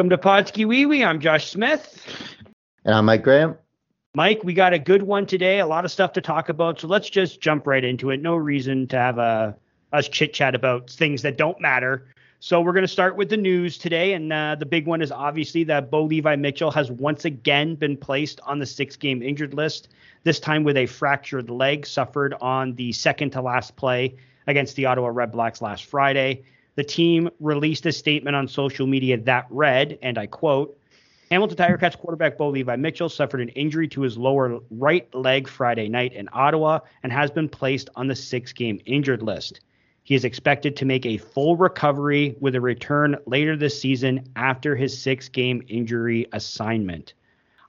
Welcome to Podski Wee Wee. I'm Josh Smith. And I'm Mike Graham. Mike, we got a good one today. A lot of stuff to talk about. So let's just jump right into it. No reason to have a us chit chat about things that don't matter. So we're going to start with the news today, and uh, the big one is obviously that Bo Levi Mitchell has once again been placed on the six-game injured list. This time with a fractured leg suffered on the second to last play against the Ottawa Red Blacks last Friday. The team released a statement on social media that read, and I quote, Hamilton Tiger Cats quarterback Bo Levi Mitchell suffered an injury to his lower right leg Friday night in Ottawa and has been placed on the six game injured list. He is expected to make a full recovery with a return later this season after his six game injury assignment.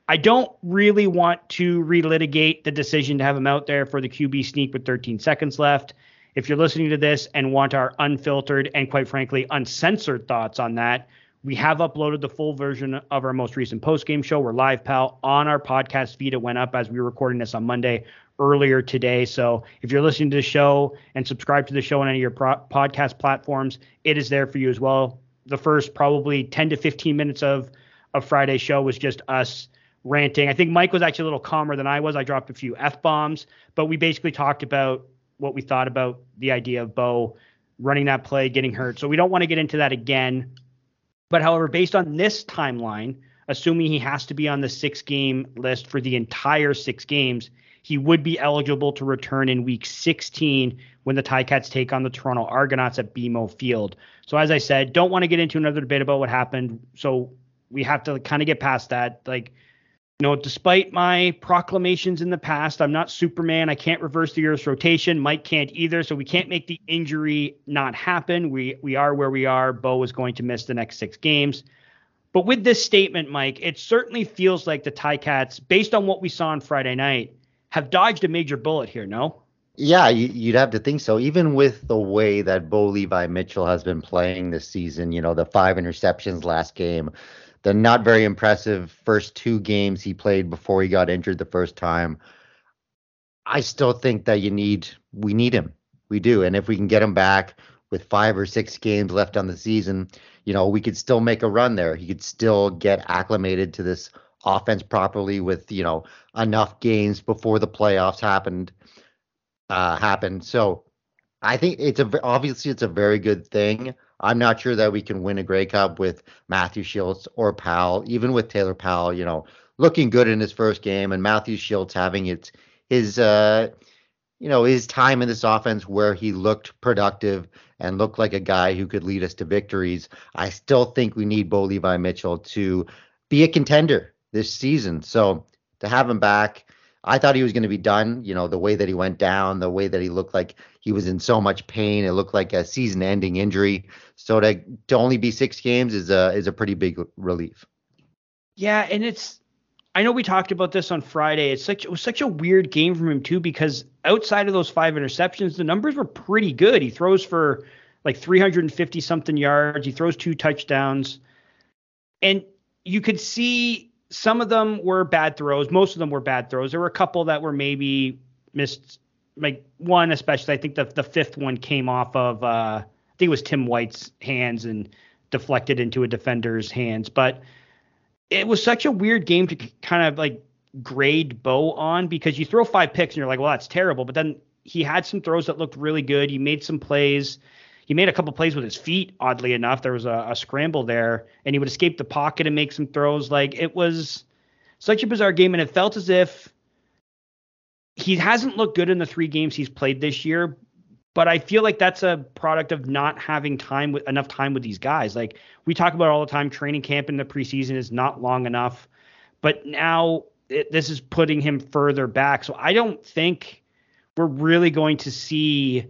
I don't really want to relitigate the decision to have him out there for the QB sneak with 13 seconds left. If you're listening to this and want our unfiltered and quite frankly uncensored thoughts on that, we have uploaded the full version of our most recent post game show. We're live, pal, on our podcast feed. It went up as we were recording this on Monday earlier today. So if you're listening to the show and subscribe to the show on any of your pro- podcast platforms, it is there for you as well. The first probably 10 to 15 minutes of of Friday's show was just us ranting. I think Mike was actually a little calmer than I was. I dropped a few f bombs, but we basically talked about what we thought about the idea of Bo running that play, getting hurt. So we don't want to get into that again. But however, based on this timeline, assuming he has to be on the six game list for the entire six games, he would be eligible to return in week 16 when the Ticats take on the Toronto Argonauts at BMO Field. So as I said, don't want to get into another debate about what happened. So we have to kind of get past that. Like, you know, despite my proclamations in the past, I'm not Superman. I can't reverse the Earth's rotation. Mike can't either. So we can't make the injury not happen. We we are where we are. Bo is going to miss the next six games. But with this statement, Mike, it certainly feels like the Ticats, based on what we saw on Friday night, have dodged a major bullet here. No. Yeah, you'd have to think so. Even with the way that Bo Levi Mitchell has been playing this season, you know, the five interceptions last game, the not very impressive first two games he played before he got injured the first time. I still think that you need we need him. We do. And if we can get him back with five or six games left on the season, you know, we could still make a run there. He could still get acclimated to this offense properly with, you know, enough games before the playoffs happened uh happened. So I think it's a obviously it's a very good thing. I'm not sure that we can win a Grey Cup with Matthew Shiltz or Powell, even with Taylor Powell, you know, looking good in his first game and Matthew Shiltz having his uh you know, his time in this offense where he looked productive and looked like a guy who could lead us to victories. I still think we need Bo Levi Mitchell to be a contender this season. So to have him back, I thought he was going to be done. You know, the way that he went down, the way that he looked like he was in so much pain, it looked like a season-ending injury. So to to only be six games is a is a pretty big relief. Yeah, and it's I know we talked about this on Friday. It's such it was such a weird game from him too because outside of those five interceptions, the numbers were pretty good. He throws for like 350 something yards. He throws two touchdowns, and you could see some of them were bad throws. Most of them were bad throws. There were a couple that were maybe missed. Like one especially, I think the the fifth one came off of uh, I think it was Tim White's hands and deflected into a defender's hands, but it was such a weird game to kind of like grade Bo on because you throw five picks and you're like, well, that's terrible. But then he had some throws that looked really good. He made some plays. He made a couple plays with his feet, oddly enough. There was a, a scramble there, and he would escape the pocket and make some throws. Like it was such a bizarre game, and it felt as if he hasn't looked good in the three games he's played this year. But I feel like that's a product of not having time with enough time with these guys. Like we talk about all the time, training camp in the preseason is not long enough. But now it, this is putting him further back. So I don't think we're really going to see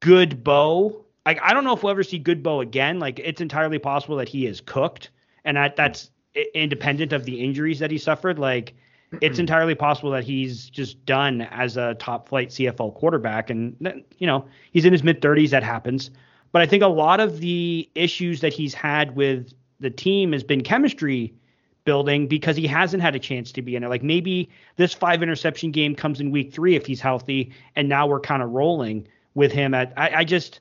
good Bo. Like I don't know if we'll ever see good Bo again. Like it's entirely possible that he is cooked, and that that's independent of the injuries that he suffered. Like it's entirely possible that he's just done as a top flight CFL quarterback. And, you know, he's in his mid 30s. That happens. But I think a lot of the issues that he's had with the team has been chemistry building because he hasn't had a chance to be in it. Like maybe this five interception game comes in week three if he's healthy, and now we're kind of rolling with him. At I, I just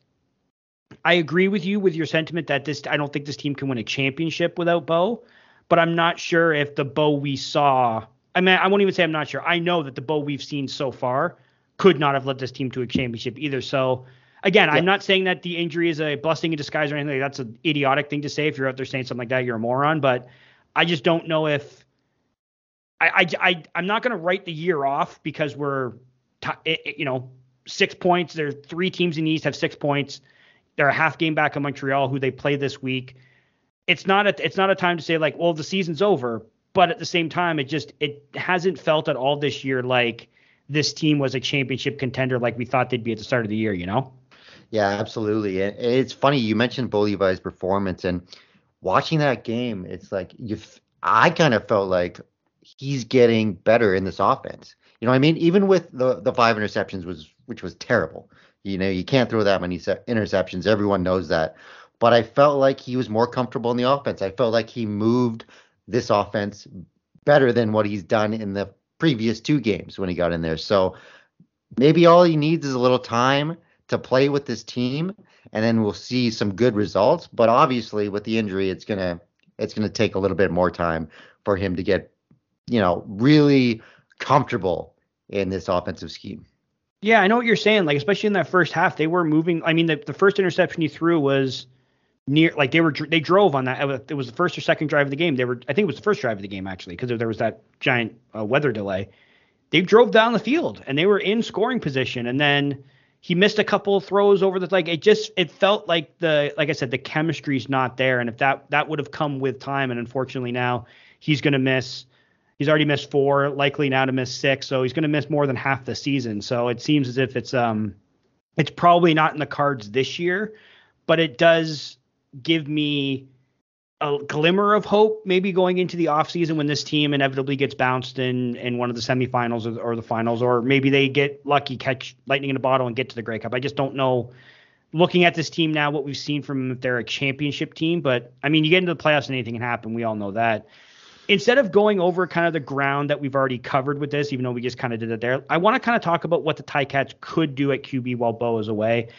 I agree with you with your sentiment that this I don't think this team can win a championship without Bo, but I'm not sure if the Bo we saw I mean, I won't even say I'm not sure. I know that the Bo we've seen so far could not have led this team to a championship either. So, again, yeah. I'm not saying that the injury is a blessing in disguise or anything. That's an idiotic thing to say. If you're out there saying something like that, you're a moron. But I just don't know if I, I, I I'm not going to write the year off because we're, t- you know, six points. There's three teams in the East have six points. They're a half game back on Montreal, who they play this week. It's not a it's not a time to say like, well, the season's over but at the same time, it just it hasn't felt at all this year like this team was a championship contender like we thought they'd be at the start of the year. You know? Yeah, absolutely. And it's funny you mentioned Bo Levi's performance and watching that game. It's like you. I kind of felt like he's getting better in this offense. You know, I mean, even with the the five interceptions was which was terrible. You know, you can't throw that many interceptions. Everyone knows that. But I felt like he was more comfortable in the offense. I felt like he moved this offense better than what he's done in the previous two games when he got in there. So maybe all he needs is a little time to play with this team and then we'll see some good results, but obviously with the injury it's going to it's going to take a little bit more time for him to get you know really comfortable in this offensive scheme. Yeah, I know what you're saying. Like, especially in that first half, they were moving. I mean, the, the first interception he threw was near like they were they drove on that it was the first or second drive of the game. They were i think it was the first drive of the game actually because there was that giant uh, weather delay. They drove down the field and they were in scoring position and then he missed a couple of throws over the like it just it felt like the like i said the chemistry's not there and if that that would have come with time and unfortunately now he's going to miss he's already missed four likely now to miss six so he's going to miss more than half the season. So it seems as if it's um it's probably not in the cards this year but it does give me a glimmer of hope maybe going into the offseason when this team inevitably gets bounced in in one of the semifinals or, or the finals or maybe they get lucky catch lightning in a bottle and get to the Grey Cup. I just don't know looking at this team now what we've seen from them if they're a championship team, but I mean you get into the playoffs and anything can happen. We all know that. Instead of going over kind of the ground that we've already covered with this, even though we just kind of did it there, I want to kind of talk about what the Ticats could do at QB while Bo is away.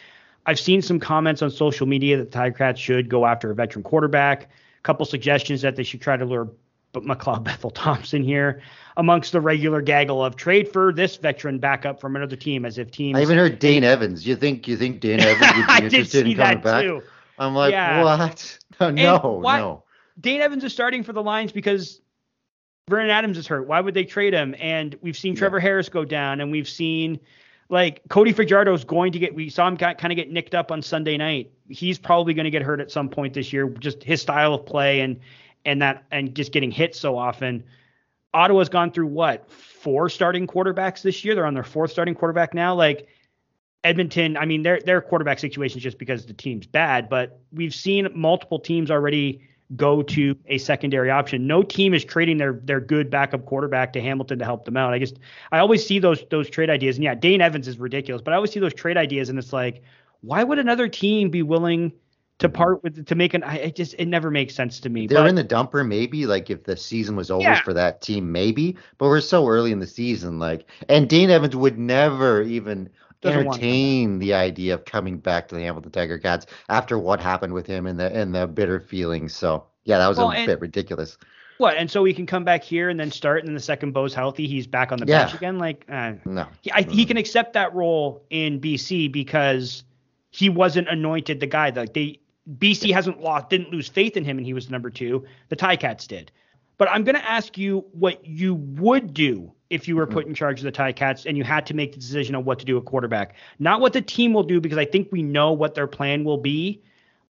I've seen some comments on social media that the Ticats should go after a veteran quarterback. A couple suggestions that they should try to lure McLeod Bethel Thompson here amongst the regular gaggle of trade for this veteran backup from another team as if teams. I even heard Dane Evans. You think you think Dane Evans would be interested in coming back? Too. I'm like, yeah. what? No, no, why, no. Dane Evans is starting for the Lions because Vernon Adams is hurt. Why would they trade him? And we've seen Trevor yeah. Harris go down, and we've seen like Cody Fajardo is going to get. We saw him kind of get nicked up on Sunday night. He's probably going to get hurt at some point this year. Just his style of play and and that and just getting hit so often. Ottawa's gone through what four starting quarterbacks this year. They're on their fourth starting quarterback now. Like Edmonton, I mean, their their quarterback situation is just because the team's bad, but we've seen multiple teams already go to a secondary option. No team is trading their their good backup quarterback to Hamilton to help them out. I just I always see those those trade ideas, and yeah, Dane Evans is ridiculous, but I always see those trade ideas, and it's like, why would another team be willing to part with to make an? I it just it never makes sense to me. They're but, in the dumper, maybe like if the season was over yeah. for that team, maybe. But we're so early in the season, like, and Dane Evans would never even entertain the idea of coming back to the Hamilton Tiger Cats after what happened with him and the and the bitter feelings. So yeah, that was well, a bit ridiculous. What? And so he can come back here and then start, and then the second Bo's healthy, he's back on the yeah. bench again. Like, uh, no, he, I, he can accept that role in BC because he wasn't anointed the guy. Like they BC hasn't lost, didn't lose faith in him, and he was number two. The Ticats did. But I'm going to ask you what you would do if you were put in charge of the Ticats and you had to make the decision on what to do at quarterback. Not what the team will do, because I think we know what their plan will be.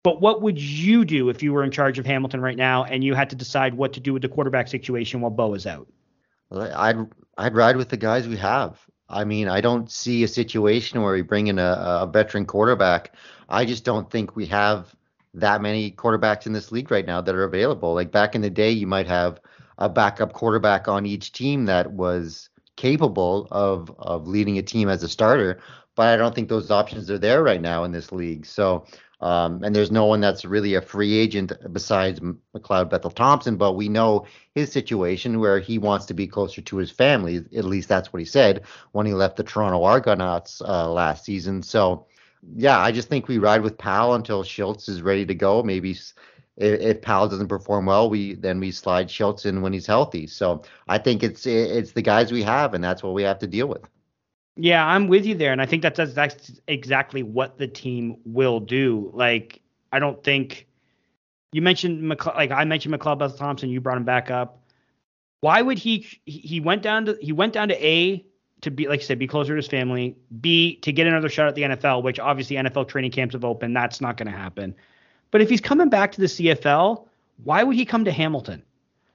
But what would you do if you were in charge of Hamilton right now and you had to decide what to do with the quarterback situation while Bo is out? Well, I'd I'd ride with the guys we have. I mean, I don't see a situation where we bring in a, a veteran quarterback. I just don't think we have that many quarterbacks in this league right now that are available. Like back in the day, you might have a backup quarterback on each team that was capable of of leading a team as a starter, but I don't think those options are there right now in this league. So um, and there's no one that's really a free agent besides McLeod Bethel Thompson, but we know his situation where he wants to be closer to his family. At least that's what he said when he left the Toronto Argonauts uh, last season. So, yeah, I just think we ride with Powell until Shiltz is ready to go. Maybe if, if Powell doesn't perform well, we then we slide Shiltz in when he's healthy. So I think it's it's the guys we have, and that's what we have to deal with. Yeah, I'm with you there, and I think that that's, that's exactly what the team will do. Like, I don't think you mentioned like I mentioned McLeod Beth Thompson. You brought him back up. Why would he? He went down to he went down to A to be like I said, be closer to his family. B to get another shot at the NFL, which obviously NFL training camps have opened. That's not going to happen. But if he's coming back to the CFL, why would he come to Hamilton?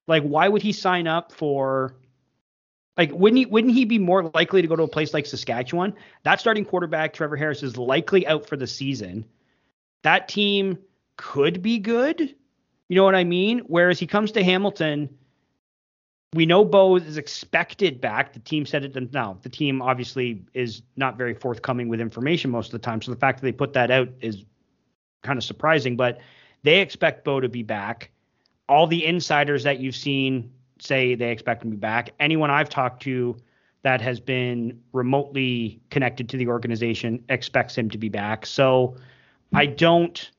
Like, why would he sign up for like, wouldn't he wouldn't he be more likely to go to a place like Saskatchewan? That starting quarterback, Trevor Harris, is likely out for the season. That team could be good. You know what I mean? Whereas he comes to Hamilton, we know Bo is expected back. The team said it now. The team obviously is not very forthcoming with information most of the time. So the fact that they put that out is kind of surprising, but they expect Bo to be back. All the insiders that you've seen say they expect him to be back. Anyone I've talked to that has been remotely connected to the organization expects him to be back. So I don't.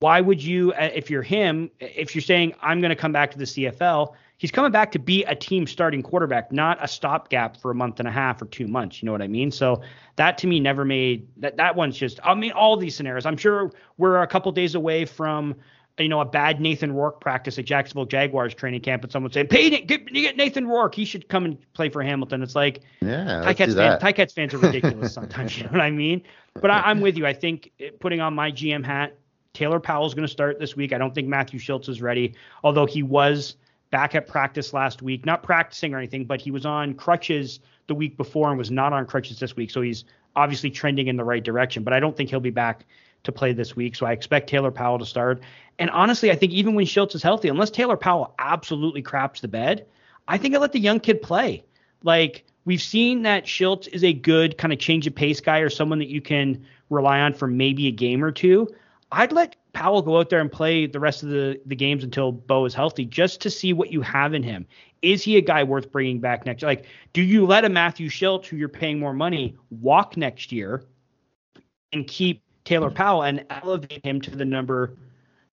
Why would you, uh, if you're him, if you're saying I'm going to come back to the CFL, he's coming back to be a team starting quarterback, not a stopgap for a month and a half or two months. You know what I mean? So that to me never made that. That one's just. I mean, all these scenarios. I'm sure we're a couple days away from you know, a bad Nathan Rourke practice at Jacksonville Jaguars training camp, and someone saying, "Pay, get, get Nathan Rourke. He should come and play for Hamilton." It's like, yeah, Ticats fans, Ticats fans are ridiculous sometimes. you know what I mean? But I, am with you. I think putting on my GM hat, Taylor Powell's going to start this week. I don't think Matthew Shiltz is ready, although he was back at practice last week, not practicing or anything, but he was on crutches the week before and was not on crutches this week. So he's obviously trending in the right direction. But I don't think he'll be back to play this week. So I expect Taylor Powell to start. And honestly, I think even when Shiltz is healthy, unless Taylor Powell absolutely craps the bed, I think I let the young kid play. Like we've seen that Shiltz is a good kind of change of pace guy or someone that you can rely on for maybe a game or two. I'd let Powell go out there and play the rest of the, the games until Bo is healthy just to see what you have in him. Is he a guy worth bringing back next? Year? Like, do you let a Matthew Shiltz, who you're paying more money, walk next year and keep Taylor Powell and elevate him to the number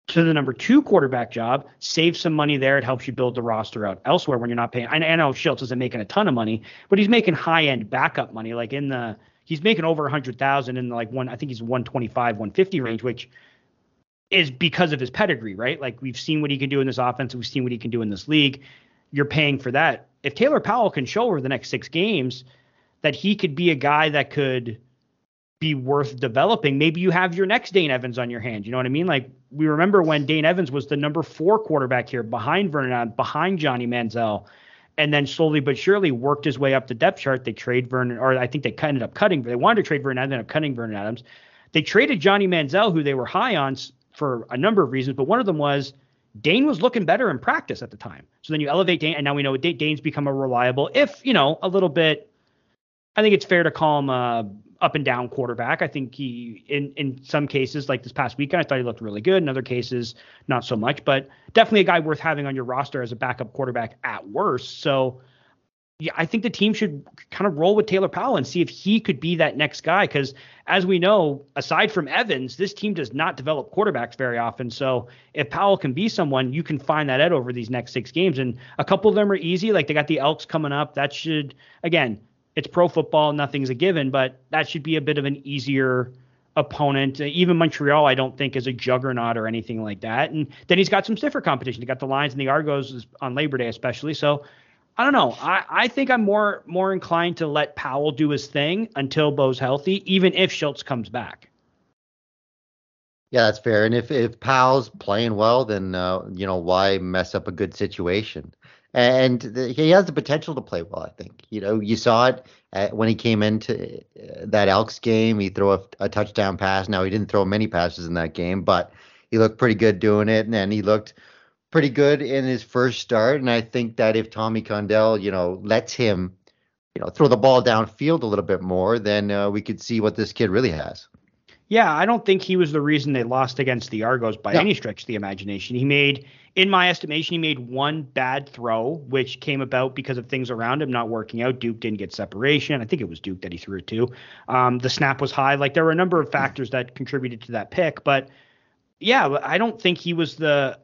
to the number two quarterback job, save some money there. It helps you build the roster out elsewhere when you're not paying. I, I know Shiltz isn't making a ton of money, but he's making high end backup money, like in the he's making over a hundred thousand in like one. I think he's 125, 150 range, which is because of his pedigree, right? Like we've seen what he can do in this offense, we've seen what he can do in this league. You're paying for that. If Taylor Powell can show over the next six games that he could be a guy that could be worth developing. Maybe you have your next Dane Evans on your hand. You know what I mean? Like we remember when Dane Evans was the number four quarterback here behind Vernon, uh, behind Johnny Manziel, and then slowly but surely worked his way up the depth chart. They trade Vernon, or I think they ended up cutting. They wanted to trade Vernon, ended up cutting Vernon Adams. They traded Johnny Manziel, who they were high on for a number of reasons, but one of them was Dane was looking better in practice at the time. So then you elevate Dane, and now we know Dane's become a reliable, if you know, a little bit. I think it's fair to call him a up and down quarterback. I think he, in in some cases, like this past weekend, I thought he looked really good. In other cases, not so much. But definitely a guy worth having on your roster as a backup quarterback at worst. So, yeah, I think the team should kind of roll with Taylor Powell and see if he could be that next guy. Because as we know, aside from Evans, this team does not develop quarterbacks very often. So if Powell can be someone, you can find that out over these next six games. And a couple of them are easy. Like they got the Elks coming up. That should again it's pro football, nothing's a given, but that should be a bit of an easier opponent. Even Montreal, I don't think is a juggernaut or anything like that. And then he's got some stiffer competition. He got the Lions and the Argos on Labor Day, especially. So I don't know. I, I think I'm more more inclined to let Powell do his thing until Bo's healthy, even if Shiltz comes back. Yeah, that's fair. And if if Powell's playing well, then uh, you know why mess up a good situation? And the, he has the potential to play well. I think you know you saw it at, when he came into uh, that Elks game. He threw a, a, touchdown pass. Now he didn't throw many passes in that game, but he looked pretty good doing it, and, and he looked pretty good in his first start. And I think that if Tommy Condell, you know, lets him, you know, throw the ball downfield a little bit more, then uh, we could see what this kid really has. Yeah, I don't think he was the reason they lost against the Argos by any stretch of the imagination. He made, in my estimation, he made one bad throw, which came about because of things around him not working out. Duke didn't get separation. I think it was Duke that he threw it to. Um, the snap was high. Like there were a number of factors that contributed to that pick, but yeah, I don't think he was the.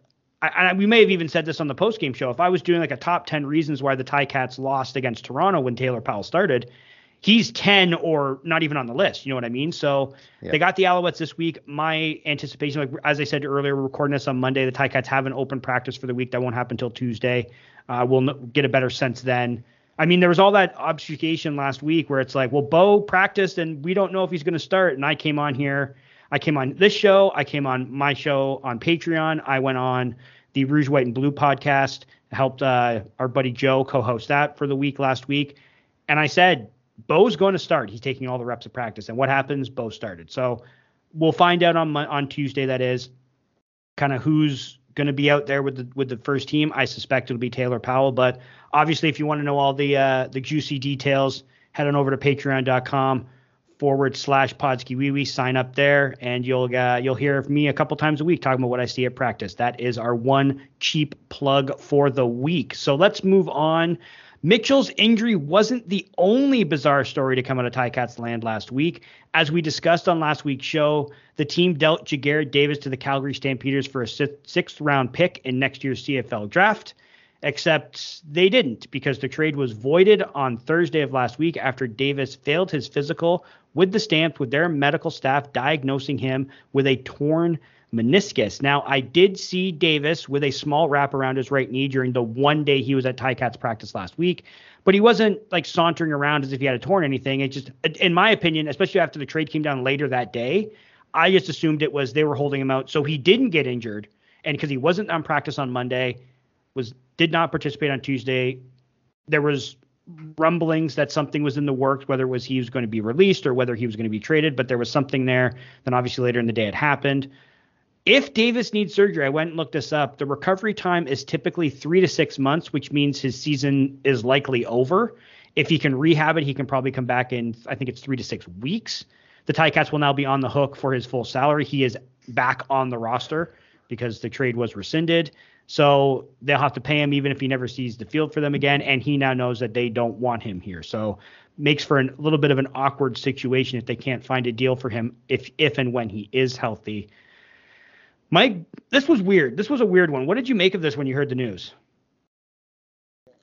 I, I, we may have even said this on the post game show. If I was doing like a top ten reasons why the Ticats lost against Toronto when Taylor Powell started, he's 10 or not even on the list. You know what I mean? So yeah. they got the Alouettes this week. My anticipation, like as I said earlier, we're recording this on Monday. The Ticats have an open practice for the week. That won't happen until Tuesday. Uh, we'll get a better sense then. I mean, there was all that obfuscation last week where it's like, well, Bo practiced and we don't know if he's going to start. And I came on here. I came on this show. I came on my show on Patreon. I went on the Rouge, White, and Blue podcast. Helped uh, our buddy Joe co-host that for the week last week. And I said, Bo's going to start. He's taking all the reps of practice. And what happens? Bo started. So we'll find out on on Tuesday. That is kind of who's going to be out there with the with the first team. I suspect it'll be Taylor Powell. But obviously, if you want to know all the uh, the juicy details, head on over to Patreon.com forward slash Podski Wee Wee. Sign up there, and you'll uh, you'll hear me a couple times a week talking about what I see at practice. That is our one cheap plug for the week. So let's move on Mitchell's injury wasn't the only bizarre story to come out of Ticats land last week. As we discussed on last week's show, the team dealt Ja'Gared Davis to the Calgary Stampeders for a sixth round pick in next year's CFL draft, except they didn't because the trade was voided on Thursday of last week after Davis failed his physical with the Stamps with their medical staff diagnosing him with a torn meniscus. Now, I did see Davis with a small wrap around his right knee during the one day he was at Ticats practice last week, but he wasn't like sauntering around as if he had a torn anything. It just, in my opinion, especially after the trade came down later that day, I just assumed it was they were holding him out so he didn't get injured, and because he wasn't on practice on Monday, was did not participate on Tuesday. There was rumblings that something was in the works, whether it was he was going to be released or whether he was going to be traded, but there was something there. Then obviously later in the day it happened. If Davis needs surgery, I went and looked this up. The recovery time is typically three to six months, which means his season is likely over. If he can rehab it, he can probably come back in, I think it's three to six weeks. The Ticats will now be on the hook for his full salary. He is back on the roster because the trade was rescinded. So they'll have to pay him even if he never sees the field for them again. And he now knows that they don't want him here. So makes for a little bit of an awkward situation if they can't find a deal for him if if and when he is healthy. Mike, this was weird. This was a weird one. What did you make of this when you heard the news?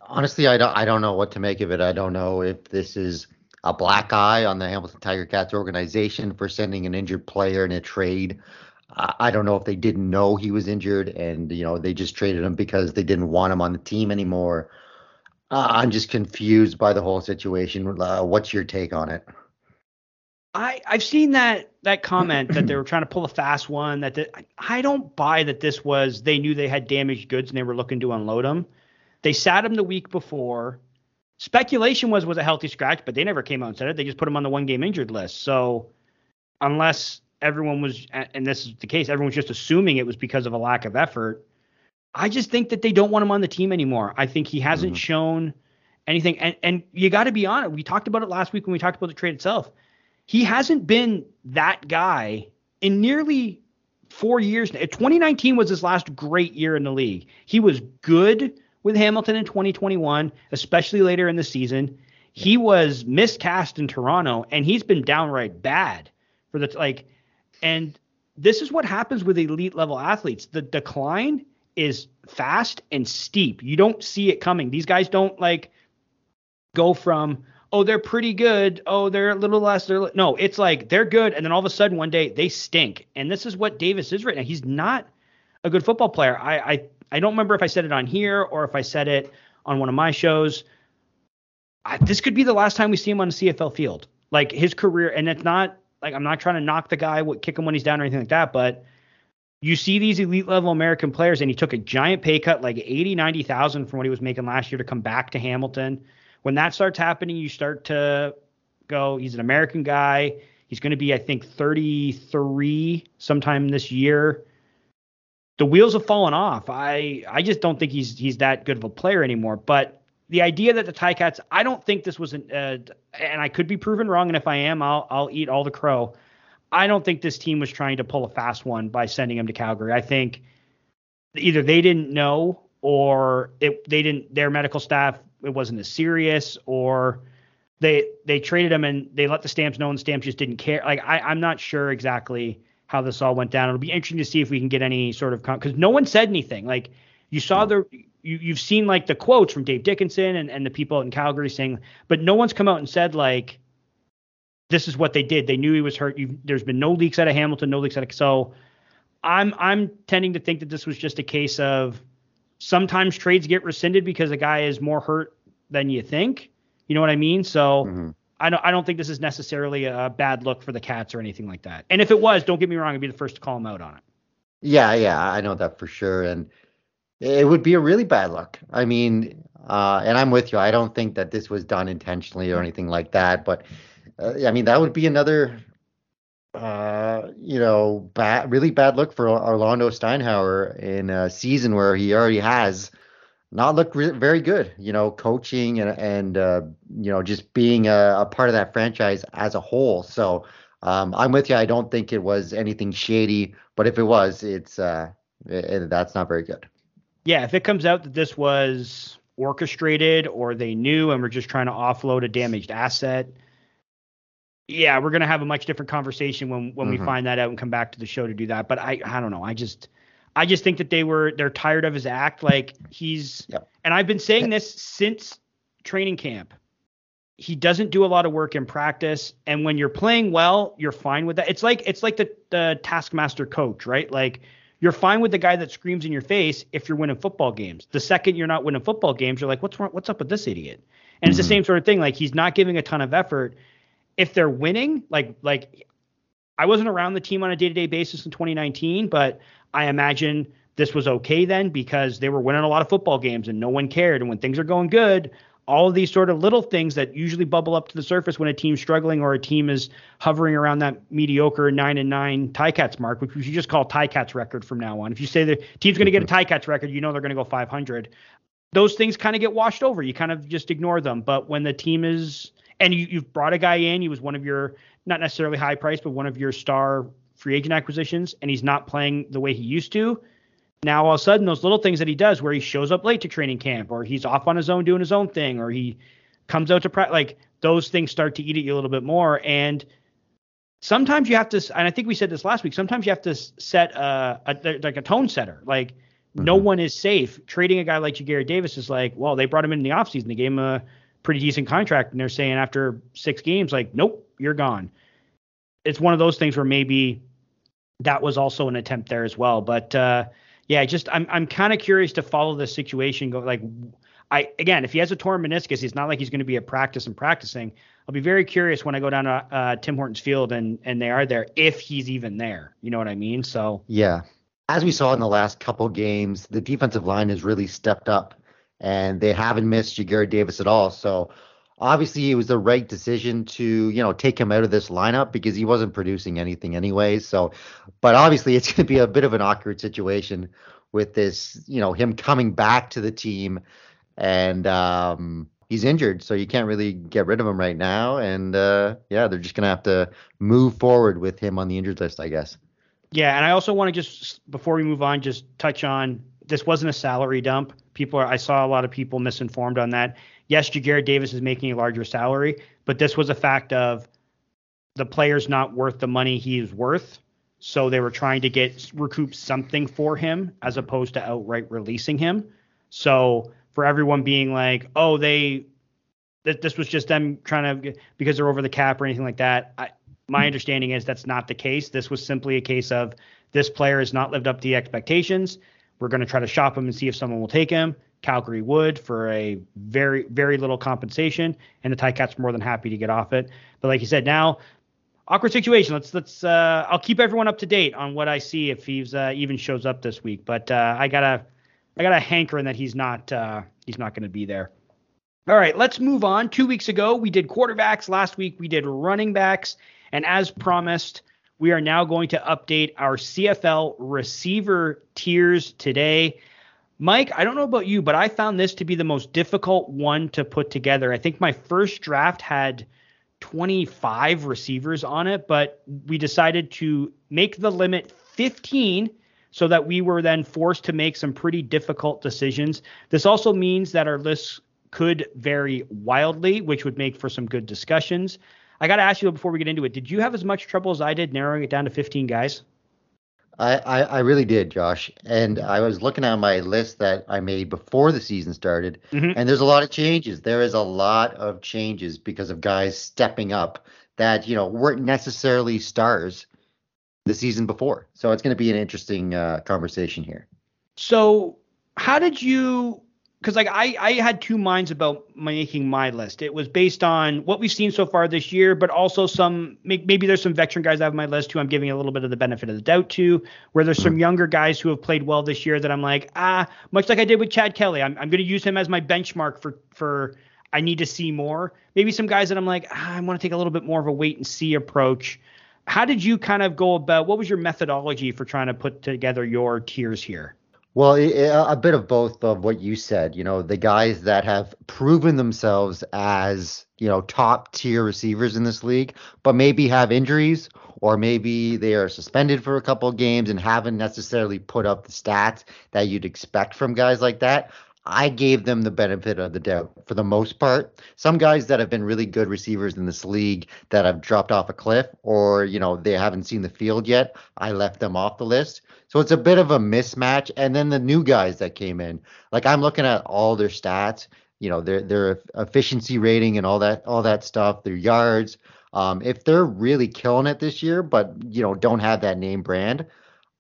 Honestly, I don't I don't know what to make of it. I don't know if this is a black eye on the Hamilton Tiger Cats organization for sending an injured player in a trade. I don't know if they didn't know he was injured and you know they just traded him because they didn't want him on the team anymore. Uh, I'm just confused by the whole situation. Uh, what's your take on it? I I've seen that that comment that they were trying to pull a fast one. That the, I don't buy that this was they knew they had damaged goods and they were looking to unload them. They sat him the week before. Speculation was was a healthy scratch, but they never came out and said it. They just put him on the one game injured list. So unless everyone was, and this is the case, everyone's just assuming it was because of a lack of effort. I just think that they don't want him on the team anymore. I think he hasn't mm-hmm. shown anything. And and you got to be honest. We talked about it last week when we talked about the trade itself he hasn't been that guy in nearly four years. 2019 was his last great year in the league. He was good with Hamilton in 2021, especially later in the season. He was miscast in Toronto, and he's been downright bad for the like. And this is what happens with elite level athletes. The decline is fast and steep. You don't see it coming. These guys don't like go from oh, they're pretty good. Oh, they're a little less. They're no, it's like they're good, and then all of a sudden one day they stink. And this is what Davis is right now. He's not a good football player. I I I don't remember if I said it on here or if I said it on one of my shows. I, this could be the last time we see him on a CFL field. Like his career, and it's not like I'm not trying to knock the guy, kick him when he's down or anything like that, but you see these elite level American players, and he took a giant pay cut, like 80, 90,000 from what he was making last year to come back to Hamilton. When that starts happening, you start to go, he's an American guy. He's going to be, I think, 33 sometime this year. The wheels have fallen off. I I just don't think he's he's that good of a player anymore. But the idea that the Ticats, I don't think this was an, uh, and I could be proven wrong. And if I am, I'll I'll eat all the crow. I don't think this team was trying to pull a fast one by sending him to Calgary. I think either they didn't know or it they didn't their medical staff it wasn't as serious or they they traded him and they let the stamps know and the stamps just didn't care. Like I I'm not sure exactly how this all went down. It'll be interesting to see if we can get any sort of because no one said anything. Like you saw the you you've seen like the quotes from Dave Dickenson and and the people in Calgary saying, but no one's come out and said like this is what they did. They knew he was hurt. You've, there's been no leaks out of Hamilton, no leaks out of so. I'm I'm tending to think that this was just a case of sometimes trades get rescinded because a guy is more hurt than you think. You know what I mean? So mm-hmm. I don't I don't think this is necessarily a bad look for the Cats or anything like that. And if it was, don't get me wrong, I'd be the first to call him out on it. Yeah, yeah, I know that for sure. And it would be a really bad look. I mean, uh, and I'm with you. I don't think that this was done intentionally or anything like that. But uh, I mean, that would be another, uh, you know, bad, really bad look for Orlando Steinauer in a season where he already has not looked re- very good. You know, coaching and and uh, you know just being a, a, part of that franchise as a whole. So um, I'm with you. I don't think it was anything shady, but if it was, it's uh, it, that's not very good. Yeah, if it comes out that this was orchestrated or they knew and were just trying to offload a damaged asset, yeah, we're gonna have a much different conversation when when mm-hmm. we find that out and come back to the show to do that. But I I don't know. I just I just think that they were they're tired of his act. Like he's yep. and I've been saying this since training camp. He doesn't do a lot of work in practice, and when you're playing well, you're fine with that. It's like it's like the the taskmaster coach, right? Like you're fine with the guy that screams in your face if you're winning football games. The second you're not winning football games, you're like, what's wrong? What's up with this idiot? And mm-hmm. it's the mm-hmm. same sort of thing. Like he's not giving a ton of effort if they're winning, like like I wasn't around the team on a day-to-day basis in 2019, but I imagine this was okay then because they were winning a lot of football games and no one cared. And when things are going good, all of these sort of little things that usually bubble up to the surface when a team's struggling or a team is hovering around that mediocre nine and nine Ticats mark, which we should just call Ticats record from now on. If you say the team's going to get a Ticats record, you know they're going to go 500. Those things kind of get washed over. You kind of just ignore them. But when the team is and you, you've brought a guy in. He was one of your not necessarily high price, but one of your star free agent acquisitions, and he's not playing the way he used to. Now all of a sudden, those little things that he does, where he shows up late to training camp, or he's off on his own doing his own thing, or he comes out to practice, like those things start to eat at you a little bit more. And sometimes you have to, and I think we said this last week. Sometimes you have to set a, a like a tone setter. Like mm-hmm. no one is safe. Trading a guy like Ja'Gared Davis is like, well, they brought him in, in the offseason. They gave him a pretty decent contract, and they're saying after six games, like, nope, you're gone. It's one of those things where maybe that was also an attempt there as well. But uh, yeah, just I'm I'm kind of curious to follow this situation. Go like, I again, if he has a torn meniscus, it's not like he's going to be at practice and practicing. I'll be very curious when I go down to uh, Tim Hortons Field and and they are there if he's even there. You know what I mean? So yeah, as we saw in the last couple games, the defensive line has really stepped up and they haven't missed Ja'Gared Davis at all. So obviously it was the right decision to you know take him out of this lineup because he wasn't producing anything anyways. So, but obviously it's going to be a bit of an awkward situation with this you know him coming back to the team and um, he's injured, so you can't really get rid of him right now. And uh, yeah, they're just going to have to move forward with him on the injured list, I guess. Yeah, and I also want to just before we move on, just touch on this wasn't a salary dump. People are, I saw a lot of people misinformed on that. Yes, Ja'Gared Davis is making a larger salary, but this was a fact of the player's not worth the money he's worth. So they were trying to get recoup something for him as opposed to outright releasing him. So for everyone being like, oh, they that this was just them trying to because they're over the cap or anything like that. I, my understanding is that's not the case. This was simply a case of this player has not lived up to the expectations. We're going to try to shop him and see if someone will take him. Calgary would for a very very little compensation, and the Ticats are more than happy to get off it. But like you said, now awkward situation. Let's let's. Uh, I'll keep everyone up to date on what I see if he's uh, even shows up this week. But uh, I gotta I got a hankering that he's not uh, he's not going to be there. All right, let's move on. Two weeks ago we did quarterbacks. Last week we did running backs, and as promised, we are now going to update our CFL receiver tiers today. Mike, I don't know about you, but I found this to be the most difficult one to put together. I think my first draft had 25 receivers on it, but we decided to make the limit 15 so that we were then forced to make some pretty difficult decisions. This also means that our lists could vary wildly, which would make for some good discussions. I got to ask you before we get into it, did you have as much trouble as I did narrowing it down to 15 guys? I, I, I, really did, Josh. And I was looking at my list that I made before the season started, mm-hmm. and there's a lot of changes. There is a lot of changes because of guys stepping up that, you know, weren't necessarily stars the season before. So it's going to be an interesting uh, conversation here. So, how did you because like I, I had two minds about making my list. It was based on what we've seen so far this year, but also some maybe there's some veteran guys I have on my list who I'm giving a little bit of the benefit of the doubt to. Where there's some mm-hmm. younger guys who have played well this year that I'm like ah, much like I did with Chad Kelly. I'm I'm going to use him as my benchmark for for I need to see more. Maybe some guys that I'm like ah, I want to take a little bit more of a wait and see approach. How did you kind of go about? What was your methodology for trying to put together your tiers here? Well, a bit of both of what you said. You know, the guys that have proven themselves as, you know, top tier receivers in this league, but maybe have injuries or maybe they are suspended for a couple of games and haven't necessarily put up the stats that you'd expect from guys like that. I gave them the benefit of the doubt for the most part. Some guys that have been really good receivers in this league that have dropped off a cliff or, you know, they haven't seen the field yet, I left them off the list. So it's a bit of a mismatch. And then the new guys that came in, like I'm looking at all their stats, you know, their their efficiency rating and all that all that stuff, their yards. Um, if they're really killing it this year, but you know, don't have that name brand,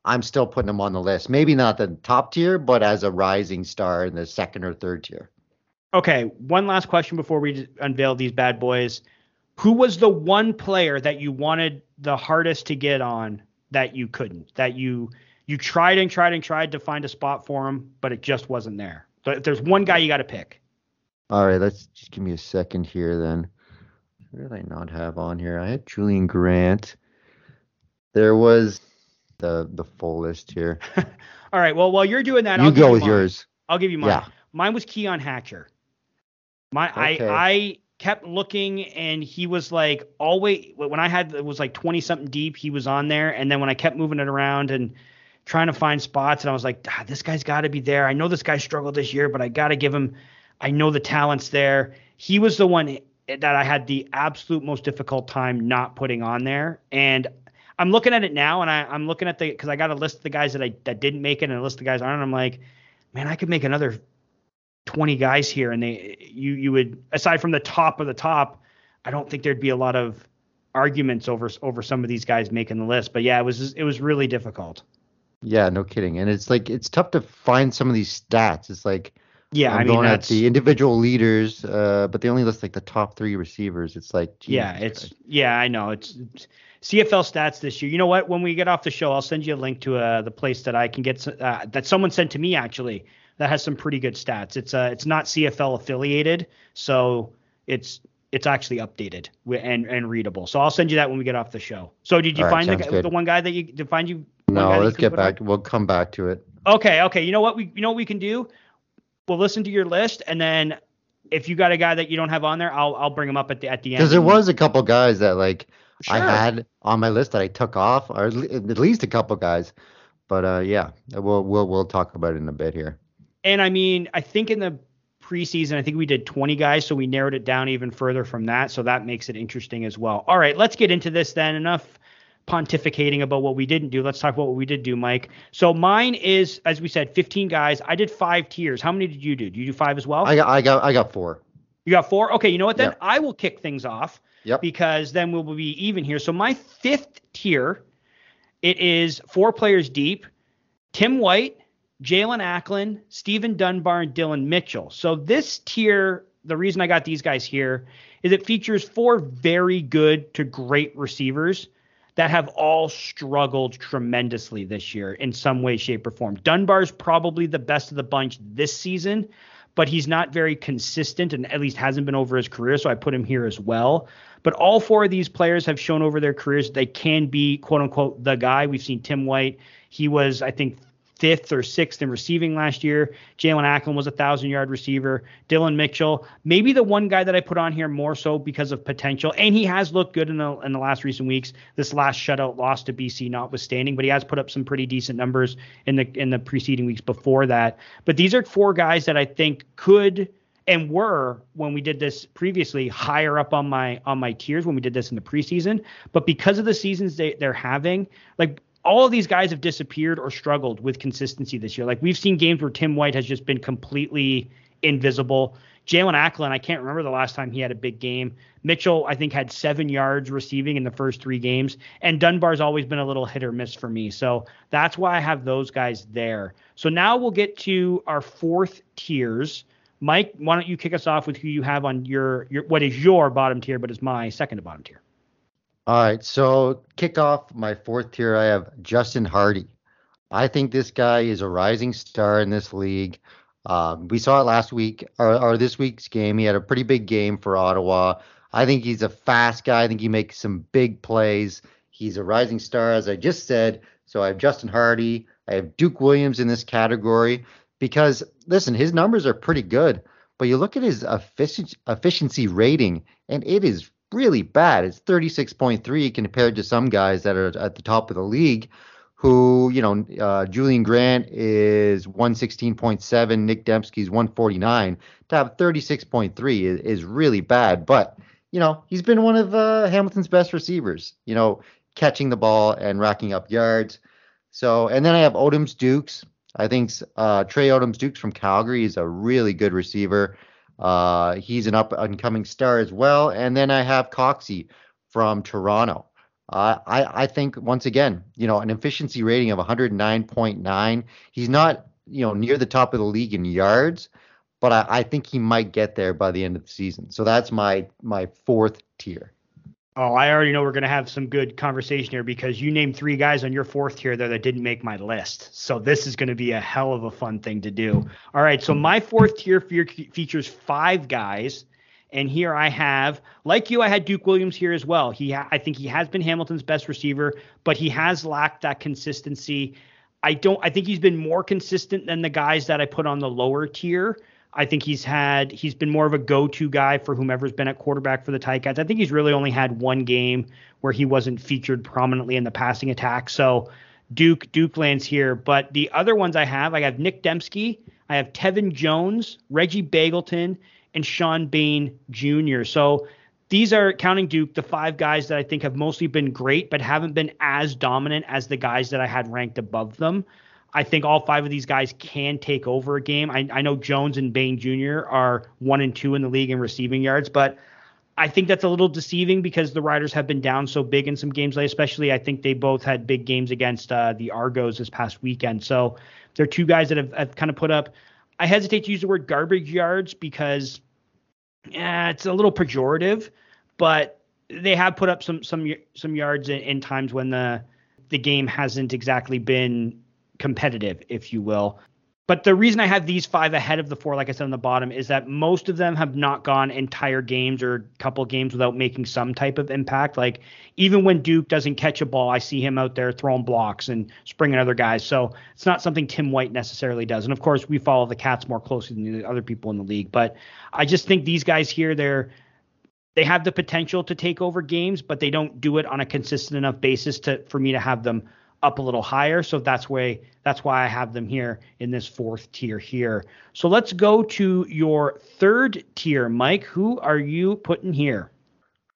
I'm still putting them on the list. Maybe not the top tier, but as a rising star in the second or third tier. Okay, one last question before we unveil these bad boys. Who was the one player that you wanted the hardest to get on that you couldn't? That you you tried and tried and tried to find a spot for him, but it just wasn't there. But if there's one guy you got to pick. All right, let's just give me a second here then. What did I not have on here? I had Julian Grant. There was the the full list here. All right. Well, while you're doing that, you I'll go with mine. yours. I'll give you mine. Yeah. Mine was Keon Hatcher. My okay. I I kept looking and he was like always when I had it was like 20 something deep, he was on there. And then when I kept moving it around and trying to find spots, and I was like, ah, this guy's got to be there. I know this guy struggled this year, but I got to give him. I know the talent's there. He was the one that I had the absolute most difficult time not putting on there, and I'm looking at it now, and I, I'm looking at the because I got a list of the guys that I that didn't make it, and a list of guys aren't. I'm like, man, I could make another 20 guys here, and they you you would aside from the top of the top, I don't think there'd be a lot of arguments over over some of these guys making the list. But yeah, it was it was really difficult. Yeah, no kidding. And it's like it's tough to find some of these stats. It's like yeah, I'm I mean, going at the individual leaders, uh, but they only list like the top three receivers. It's like yeah, it's yeah, I know it's, it's CFL stats this year. You know what? When we get off the show, I'll send you a link to uh, the place that I can get uh, that someone sent to me actually that has some pretty good stats. It's uh it's not CFL affiliated, so it's it's actually updated and and readable. So I'll send you that when we get off the show. So did you find the, the one guy that you did find you? No, let's get back. We'll come back to it. Okay, okay. You know what we you know what we can do? We'll listen to your list and then if you got a guy that you don't have on there, I'll I'll bring him up at the at the end. Because there was a couple guys that like sure. I had on my list that I took off, or at least a couple guys. But uh, yeah, we'll we'll we'll talk about it in a bit here. And I mean, I think in the preseason, I think we did 20 guys, so we narrowed it down even further from that. So that makes it interesting as well. All right, let's get into this then. Enough pontificating about what we didn't do. Let's talk about what we did do, Mike. So mine is, as we said, 15 guys. I did five tiers. How many did you do? Did you do five as well? I got I got I got four. You got four? Okay, you know what then? Yep. I will kick things off Yep. because then we'll be even here. So my fifth tier, it is four players deep. Tim White, Jaelon Acklin, Stephen Dunbar, and Dillon Mitchell. So this tier, the reason I got these guys here is it features four very good to great receivers that have all struggled tremendously this year in some way, shape, or form. Dunbar's probably the best of the bunch this season, but he's not very consistent and at least hasn't been over his career. So I put him here as well. But all four of these players have shown over their careers they can be quote unquote the guy. We've seen Tim White. He was, I think, fifth or sixth in receiving last year. Jaelon Acklin was a thousand yard receiver. Dillon Mitchell, maybe the one guy that I put on here more so because of potential, and he has looked good in the in the last recent weeks. This last shutout loss to BC notwithstanding, but he has put up some pretty decent numbers in the in the preceding weeks before that. But these are four guys that I think could and were when we did this previously higher up on my on my tiers when we did this in the preseason. But because of the seasons they, they're having, like all of these guys have disappeared or struggled with consistency this year. Like we've seen games where Tim White has just been completely invisible. Jaelon Acklin, I can't remember the last time he had a big game. Mitchell, I think, had seven yards receiving in the first three games. And Dunbar's always been a little hit or miss for me. So that's why I have those guys there. So now we'll get to our fourth tiers. Mike, why don't you kick us off with who you have on your, your what is your bottom tier, but is my second to bottom tier? All right, so kick off my fourth tier. I have Justin Hardy. I think this guy is a rising star in this league. Um, we saw it last week or, or this week's game. He had a pretty big game for Ottawa. I think he's a fast guy. I think he makes some big plays. He's a rising star, as I just said. So I have Justin Hardy. I have Duke Williams in this category because, listen, his numbers are pretty good. But you look at his effic- efficiency rating, and it is really bad. It's 36.3 compared to some guys that are at the top of the league who, you know, uh, Julien-Grant is 116.7, Nick Demski's 149. To have 36.3 is, is really bad. But, you know, he's been one of uh, Hamilton's best receivers, you know, catching the ball and racking up yards. So, and then I have Odoms Dukes. I think uh, Tre Odoms Dukes from Calgary is a really good receiver. Uh, he's an up and coming star as well. And then I have Coxie from Toronto. Uh, I, I think once again, you know, an efficiency rating of 109.9. He's not, you know, near the top of the league in yards, but I, I think he might get there by the end of the season. So that's my my fourth tier. Oh, I already know we're going to have some good conversation here because you named three guys on your fourth tier there that didn't make my list. So this is going to be a hell of a fun thing to do. All right, so my fourth tier features five guys, and here I have, like you, I had Duke Williams here as well. He, ha- I think he has been Hamilton's best receiver, but he has lacked that consistency. I don't. I think he's been more consistent than the guys that I put on the lower tier. I think he's had he's been more of a go-to guy for whomever's been at quarterback for the Ticats. I think he's really only had one game where he wasn't featured prominently in the passing attack. So Duke Duke lands here, but the other ones I have, I have Nick Demski, I have Tevin Jones, Reggie Begelton, and Shawn Bane Jr. So these are counting Duke, the five guys that I think have mostly been great, but haven't been as dominant as the guys that I had ranked above them. I think all five of these guys can take over a game. I, I know Jones and Bane Jr. are one and two in the league in receiving yards, but I think that's a little deceiving because the Riders have been down so big in some games. Especially, I think they both had big games against uh, the Argos this past weekend. So they're two guys that have, have kind of put up. I hesitate to use the word garbage yards because yeah, it's a little pejorative, but they have put up some some some yards in, in times when the the game hasn't exactly been competitive, if you will. But the reason I have these five ahead of the four, like I said on the bottom, is that most of them have not gone entire games or couple games without making some type of impact. Like even when Duke doesn't catch a ball, I see him out there throwing blocks and springing other guys. So it's not something Tim White necessarily does. And of course, we follow the Cats more closely than the other people in the league. But I just think these guys here, they're they have the potential to take over games, but they don't do it on a consistent enough basis to for me to have them up a little higher. So that's why that's why I have them here in this fourth tier here. So let's go to your third tier, Mike. Who are you putting here?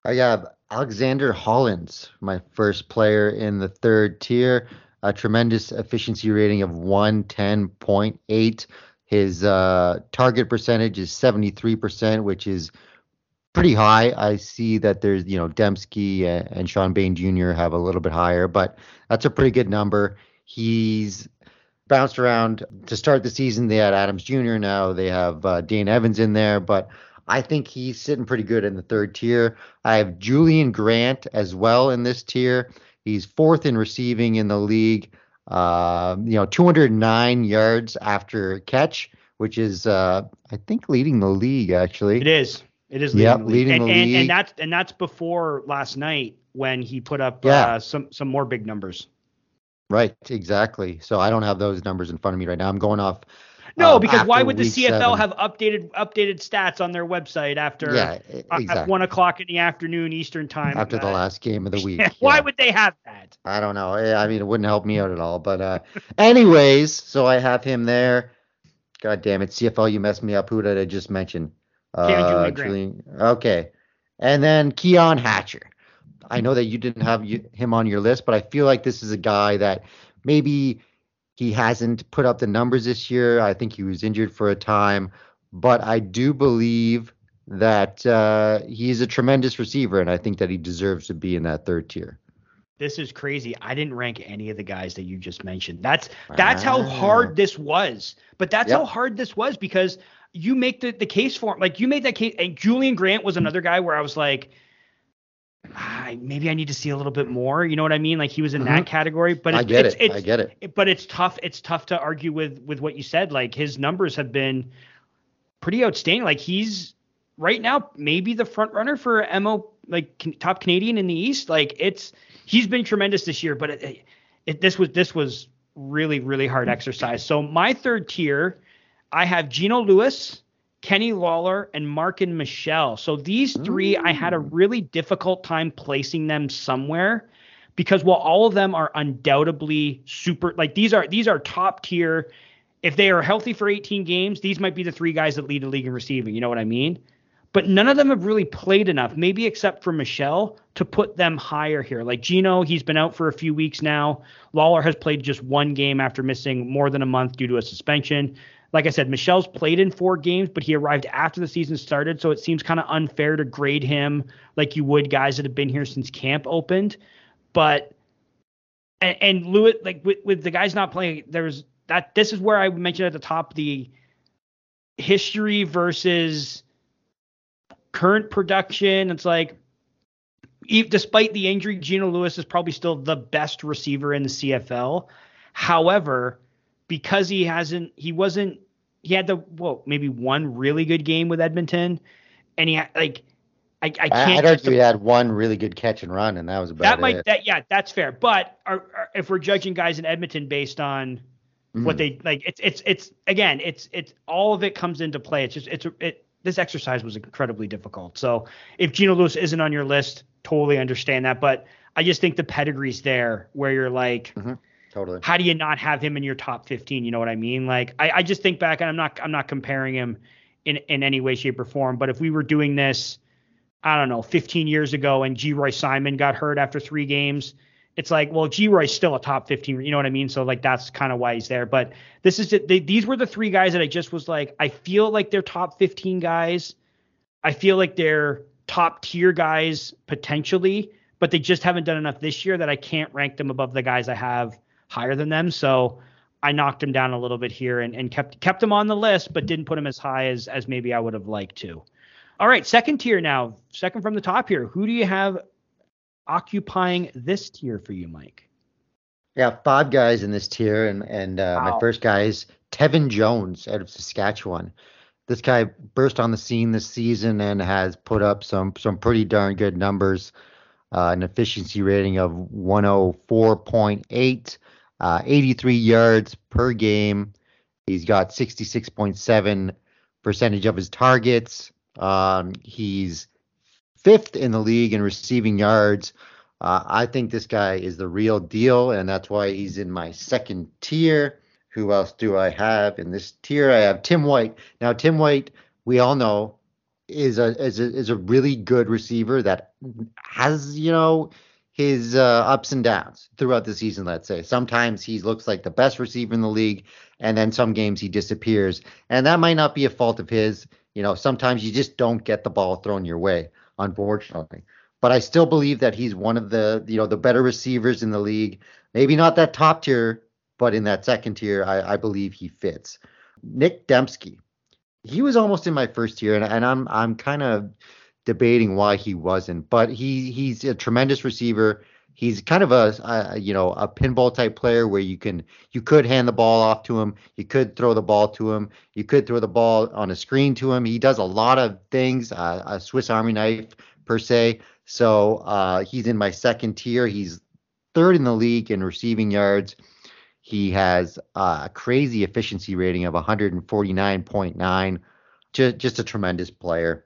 I have Alexander Hollins, my first player in the third tier. A tremendous efficiency rating of 110.8. His uh, target percentage is 73%, which is pretty high. I see that there's, you know, Demski and, and Shawn Bane Jr. have a little bit higher, but that's a pretty good number. He's bounced around to start the season. They had Adams Jr. Now they have uh, Dane Evans in there, but I think he's sitting pretty good in the third tier. I have Julien-Grant as well in this tier. He's fourth in receiving in the league. Uh, you know, 209 yards after catch, which is uh, I think leading the league actually. It is. It is leading yep, the league. Leading and, the and, league. and that's and that's before last night when he put up Yeah. uh, some some more big numbers. Right, exactly. So I don't have those numbers in front of me right now. I'm going off. No, um, because why would the CFL seven. have updated updated stats on their website after Yeah, e- uh, at one o'clock in the afternoon Eastern time? After the last game of the week. why yeah. would they have that? I don't know. Eh, I mean, it wouldn't help me out at all. But uh, anyways, so I have him there. God damn it, CFL, you messed me up. Who did I just mention? Uh, Julian Okay, and then Keon Hatcher. I know that you didn't have you, him on your list, but I feel like this is a guy that maybe he hasn't put up the numbers this year. I think he was injured for a time, but I do believe that uh, he's a tremendous receiver, and I think that he deserves to be in that third tier. This is crazy. I didn't rank any of the guys that you just mentioned. That's that's how hard this was. But that's Yep. how hard this was because you make the, the case for him. Like you made that case and Julien-Grant was another guy where I was like ah, maybe I need to see a little bit more. You know what I mean? Like he was in Mhm. that category. But I get it's, it. It's, I get it. it- but it's tough. It's tough to argue with with what you said. Like his numbers have been pretty outstanding. Like he's right now maybe the front runner for mo like top Canadian in the East. Like it's he's been tremendous this year. But it, it, this was this was really really hard exercise. So my third tier, I have Geno Lewis. Kenny Lawler and Marken Michel. So these three, I had a really difficult time placing them somewhere because while all of them are undoubtedly super like these are these are top tier if they are healthy for 18 games these might be the three guys that lead the league in receiving you know what i mean but none of them have really played enough maybe except for michel to put them higher here like geno he's been out for a few weeks now lawler has played just one game after missing more than a month due to a suspension like I said, Michel's played in four games, but he arrived after the season started, so it seems kind of unfair to grade him like you would guys that have been here since camp opened. But and, and Lewis, like with, with the guys not playing, there's that. This is where I mentioned at the top the history versus current production. It's like, despite the injury, Geno Lewis is probably still the best receiver in the CFL. However, because he hasn't, he wasn't, he had the well, maybe one really good game with Edmonton, and he had like, I, I can't. I'd argue he had one really good catch and run, and that was about that it. might that yeah that's fair but are, are, if we're judging guys in edmonton based on what Mhm. they like it's it's it's again it's it's all of it comes into play it's just it's it this exercise was incredibly difficult so if Geno Lewis isn't on your list totally understand that but i just think the pedigree's there where you're like totally. how do you not have him in your top 15 you know what i mean? Like i, I just think back and i'm not i'm not comparing him in in any way shape or form but if we were doing this i don't know 15 years ago and Geroy Simon got hurt after three games it's like well Geroy's still a top 15 you know what i mean? So like that's kind of why he's there but this is these were the three guys that i just was like i feel like they're top 15 guys. I feel like they're top tier guys potentially but they just haven't done enough this year that i can't rank them above the guys i have higher than them. So I knocked him down a little bit here and, and kept kept him on the list, but didn't put him as high as as maybe I would have liked to. All right, second tier now, second from the top here. Who do you have occupying this tier for you, Mike? Yeah, five guys in this tier, and and uh, Wow. my first guy is Tevin Jones out of Saskatchewan. This guy burst on the scene this season and has put up some some pretty darn good numbers. Uh, an efficiency rating of 104.8, uh, 83 yards per game. He's got 66.7 percentage of his targets. Um, he's fifth in the league in receiving yards. Uh, I think this guy is the real deal, and that's why he's in my second tier. Who else do I have in this tier? I have Tim White. Now, Tim White, we all know, is a is a is a really good receiver that has you know his uh, ups and downs throughout the season. Let's say sometimes he looks like the best receiver in the league, and then some games he disappears, and that might not be a fault of his. You know, sometimes you just don't get the ball thrown your way, unfortunately. But I still believe that he's one of the you know the better receivers in the league. Maybe not that top tier, but in that second tier, I, I believe he fits. Nick Demski, he was almost in my first year, and, and I'm I'm kind of debating why he wasn't, but he he's a tremendous receiver. He's kind of a, a, you know a pinball type player where you can you could hand the ball off to him, you could throw the ball to him, you could throw the ball on a screen to him. He does a lot of things, uh, a Swiss Army knife per se. So uh, he's in my second tier. He's third in the league in receiving yards. He has a crazy efficiency rating of 149.9. Just, just a tremendous player.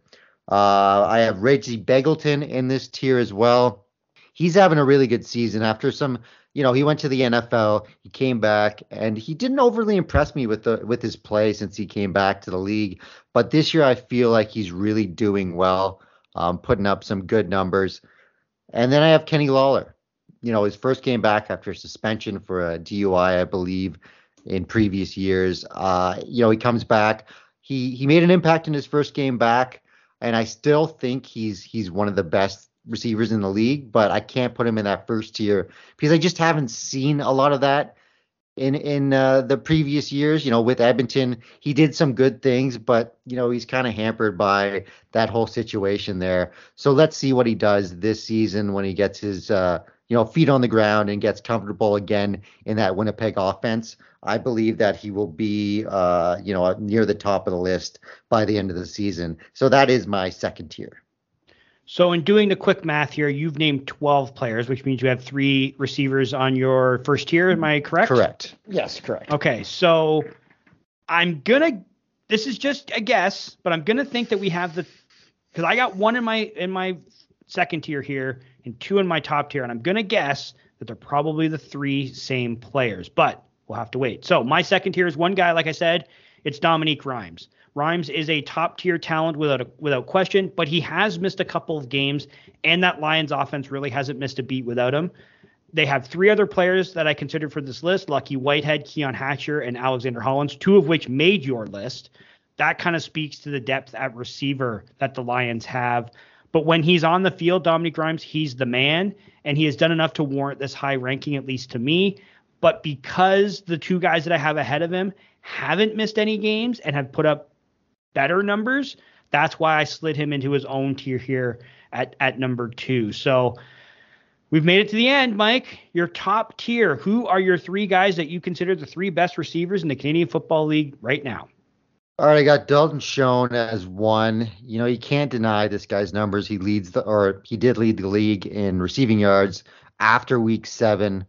Uh, I have Reggie Begelton in this tier as well. He's having a really good season after some, you know, he went to the NFL, he came back, and he didn't overly impress me with the with his play since he came back to the league. But this year, I feel like he's really doing well, um, putting up some good numbers. And then I have Kenny Lawler you know, his first game back after suspension for a DUI, I believe, in previous years. Uh, you know, he comes back. He he made an impact in his first game back, and I still think he's he's one of the best receivers in the league. But I can't put him in that first tier because I just haven't seen a lot of that in in uh, the previous years. You know, with Edmonton, he did some good things, but you know he's kind of hampered by that whole situation there. So let's see what he does this season when he gets his uh, you know, feet on the ground and gets comfortable again in that Winnipeg offense, I believe that he will be, uh, you know, near the top of the list by the end of the season. So that is my second tier. So in doing the quick math here, you've named 12 players, which means you have three receivers on your first tier. Am I correct? Correct. Yes, correct. Okay, so I'm gonna. This is just a guess, but I'm gonna think that we have the because I got one in my in my second tier here and two in my top tier. And I'm going to guess that they're probably the three same players, but we'll have to wait. So my second tier is one guy, like I said, it's Dominique Rhymes. Rhymes is a top tier talent without a, without question, but he has missed a couple of games, and that Lions offense really hasn't missed a beat without him. They have three other players that I considered for this list: Lucky Whitehead, Keon Hatcher, and Alexander Hollins, two of which made your list. That kind of speaks to the depth at receiver that the Lions have. But when he's on the field, Dominique Rhymes, he's the man, and he has done enough to warrant this high ranking, at least to me. But because the two guys that I have ahead of him haven't missed any games and have put up better numbers, that's why I slid him into his own tier here at, at number two. So we've made it to the end, Mike. Your top tier. Who are your three guys that you consider the three best receivers in the Canadian Football League right now? All right, I got Dalton Schoen as one. You know, you can't deny this guy's numbers. He leads the, or he did lead the league in receiving yards after week seven.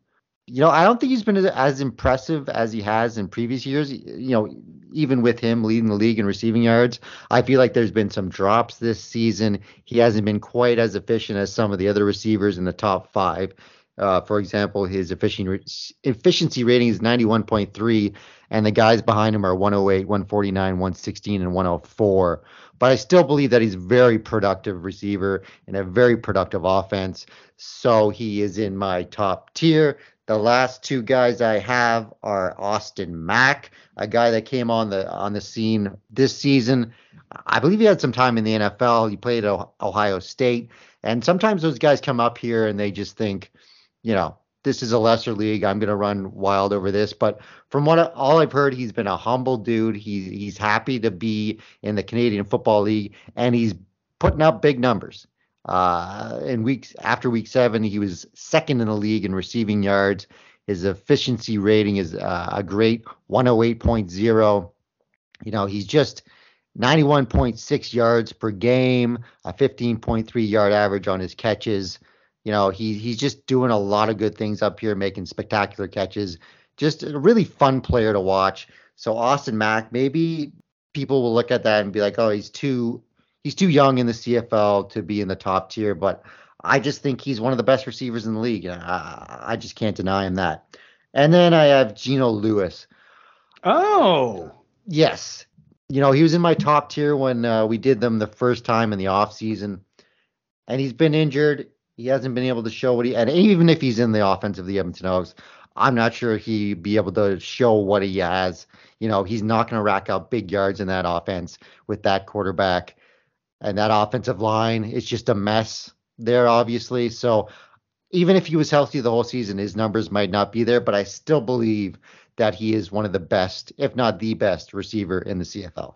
You know, I don't think he's been as impressive as he has in previous years. You know, even with him leading the league in receiving yards, I feel like there's been some drops this season. He hasn't been quite as efficient as some of the other receivers in the top five. Uh, for example, his efficiency efficiency rating is 91.3, and the guys behind him are 108, 149, 116, and 104. But I still believe that he's a very productive receiver and a very productive offense. So he is in my top tier. The last two guys I have are Austin Mack, a guy that came on the on the scene this season. I believe he had some time in the NFL. He played at Ohio State, and sometimes those guys come up here and they just think you know, this is a lesser league. I'm going to run wild over this. But from what all I've heard, he's been a humble dude. He's he's happy to be in the Canadian Football League, and he's putting up big numbers. Uh, in weeks after week seven, he was second in the league in receiving yards. His efficiency rating is uh, a great 108.0. You know, he's just 91.6 yards per game, a 15.3 yard average on his catches. You know, he he's just doing a lot of good things up here, making spectacular catches. Just a really fun player to watch. So Austin Mack, maybe people will look at that and be like, oh, he's too he's too young in the CFL to be in the top tier, but I just think he's one of the best receivers in the league. I, I just can't deny him that. And then I have Geno Lewis. Oh, yes. You know, he was in my top tier when uh, we did them the first time in the off season, and he's been injured He hasn't been able to show what he and even if he's in the offense of the Edmonton Elks, I'm not sure he'd be able to show what he has. You know, he's not going to rack up big yards in that offense with that quarterback and that offensive line. It's just a mess there, obviously. So even if he was healthy the whole season, his numbers might not be there, but I still believe that he is one of the best, if not the best, receiver in the CFL.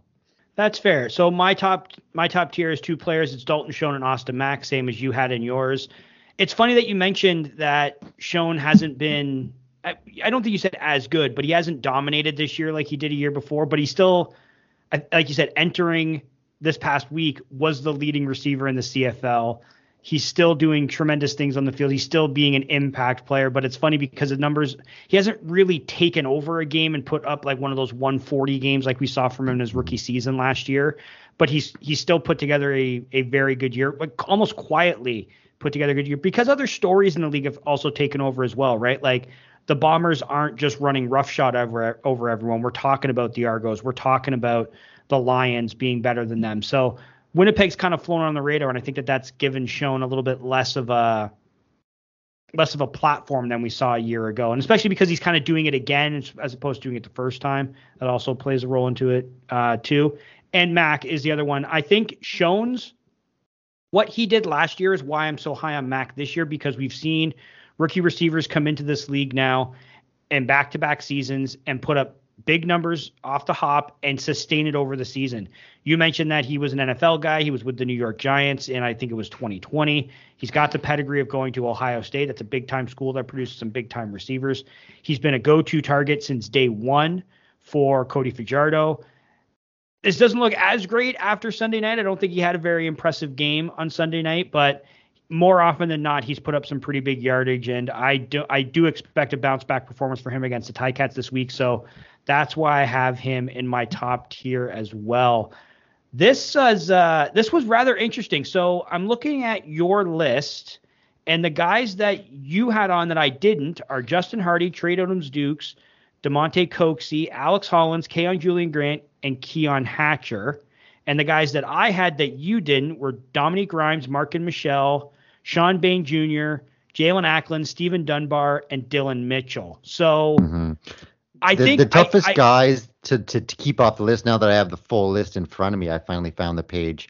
That's fair. So my top my top tier is two players. It's Dalton Schoen and Austin Mack, same as you had in yours. It's funny that you mentioned that Schoen hasn't been. I, I don't think you said as good, but he hasn't dominated this year like he did a year before. But he's still, like you said, entering this past week was the leading receiver in the CFL. He's still doing tremendous things on the field. He's still being an impact player, but it's funny because the numbers he hasn't really taken over a game and put up like one of those 140 games like we saw from him in his rookie season last year. But he's he's still put together a a very good year, but almost quietly put together a good year because other stories in the league have also taken over as well, right? Like the Bombers aren't just running roughshod over over everyone. We're talking about the Argos. We're talking about the Lions being better than them. So Winnipeg's kind of flown on the radar, and I think that that's given Schoen a little bit less of a less of a platform than we saw a year ago, and especially because he's kind of doing it again as opposed to doing it the first time. That also plays a role into it uh, too. And Mack is the other one. I think Schoen's what he did last year is why I'm so high on Mack this year because we've seen rookie receivers come into this league now and back-to-back seasons and put up big numbers off the hop and sustain it over the season. You mentioned that he was an NFL guy. He was with the New York Giants, and I think it was 2020. He's got the pedigree of going to Ohio State. That's a big time school that produces some big time receivers. He's been a go to target since day one for Cody Fajardo. This doesn't look as great after Sunday night. I don't think he had a very impressive game on Sunday night, but more often than not, he's put up some pretty big yardage, and I do I do expect a bounce back performance for him against the Ticats this week. So that's why I have him in my top tier as well. This was uh, this was rather interesting. So I'm looking at your list, and the guys that you had on that I didn't are Justin Hardy, Tre Odoms Dukes, Damonte Coxie, Alex Hollins, Kaion Julien-Grant, and Keon Hatcher. And the guys that I had that you didn't were Dominique Rhymes, Mark and Michelle, Shawn Bane Jr., Jaelon Acklin, Stephen Dunbar, and Dillon Mitchell. So mm-hmm. I the, think the toughest I, guys to, to, to keep off the list now that I have the full list in front of me, I finally found the page.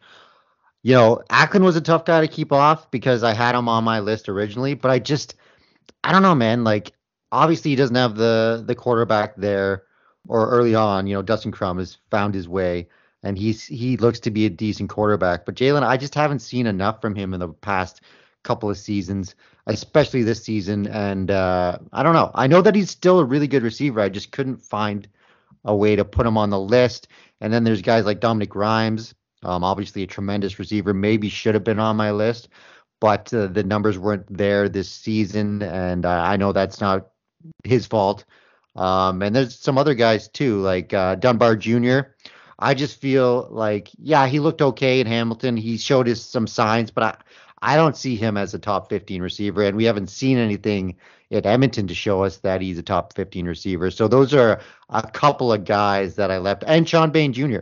You know, Acklin was a tough guy to keep off because I had him on my list originally, but I just I don't know, man. Like obviously he doesn't have the the quarterback there or early on, you know, Dustin Crum has found his way and he's he looks to be a decent quarterback. But Jalen, I just haven't seen enough from him in the past couple of seasons, especially this season. And uh, I don't know. I know that he's still a really good receiver. I just couldn't find a way to put him on the list. And then there's guys like Dominique Rhymes, um, obviously a tremendous receiver, maybe should have been on my list, but uh, the numbers weren't there this season. And uh, I know that's not his fault. Um, and there's some other guys too, like uh, Dunbar Jr. I just feel like, yeah, he looked okay in Hamilton. He showed us some signs, but I, I don't see him as a top 15 receiver, and we haven't seen anything at Edmonton to show us that he's a top 15 receiver. So those are a couple of guys that I left, and Shawn Bane Jr.,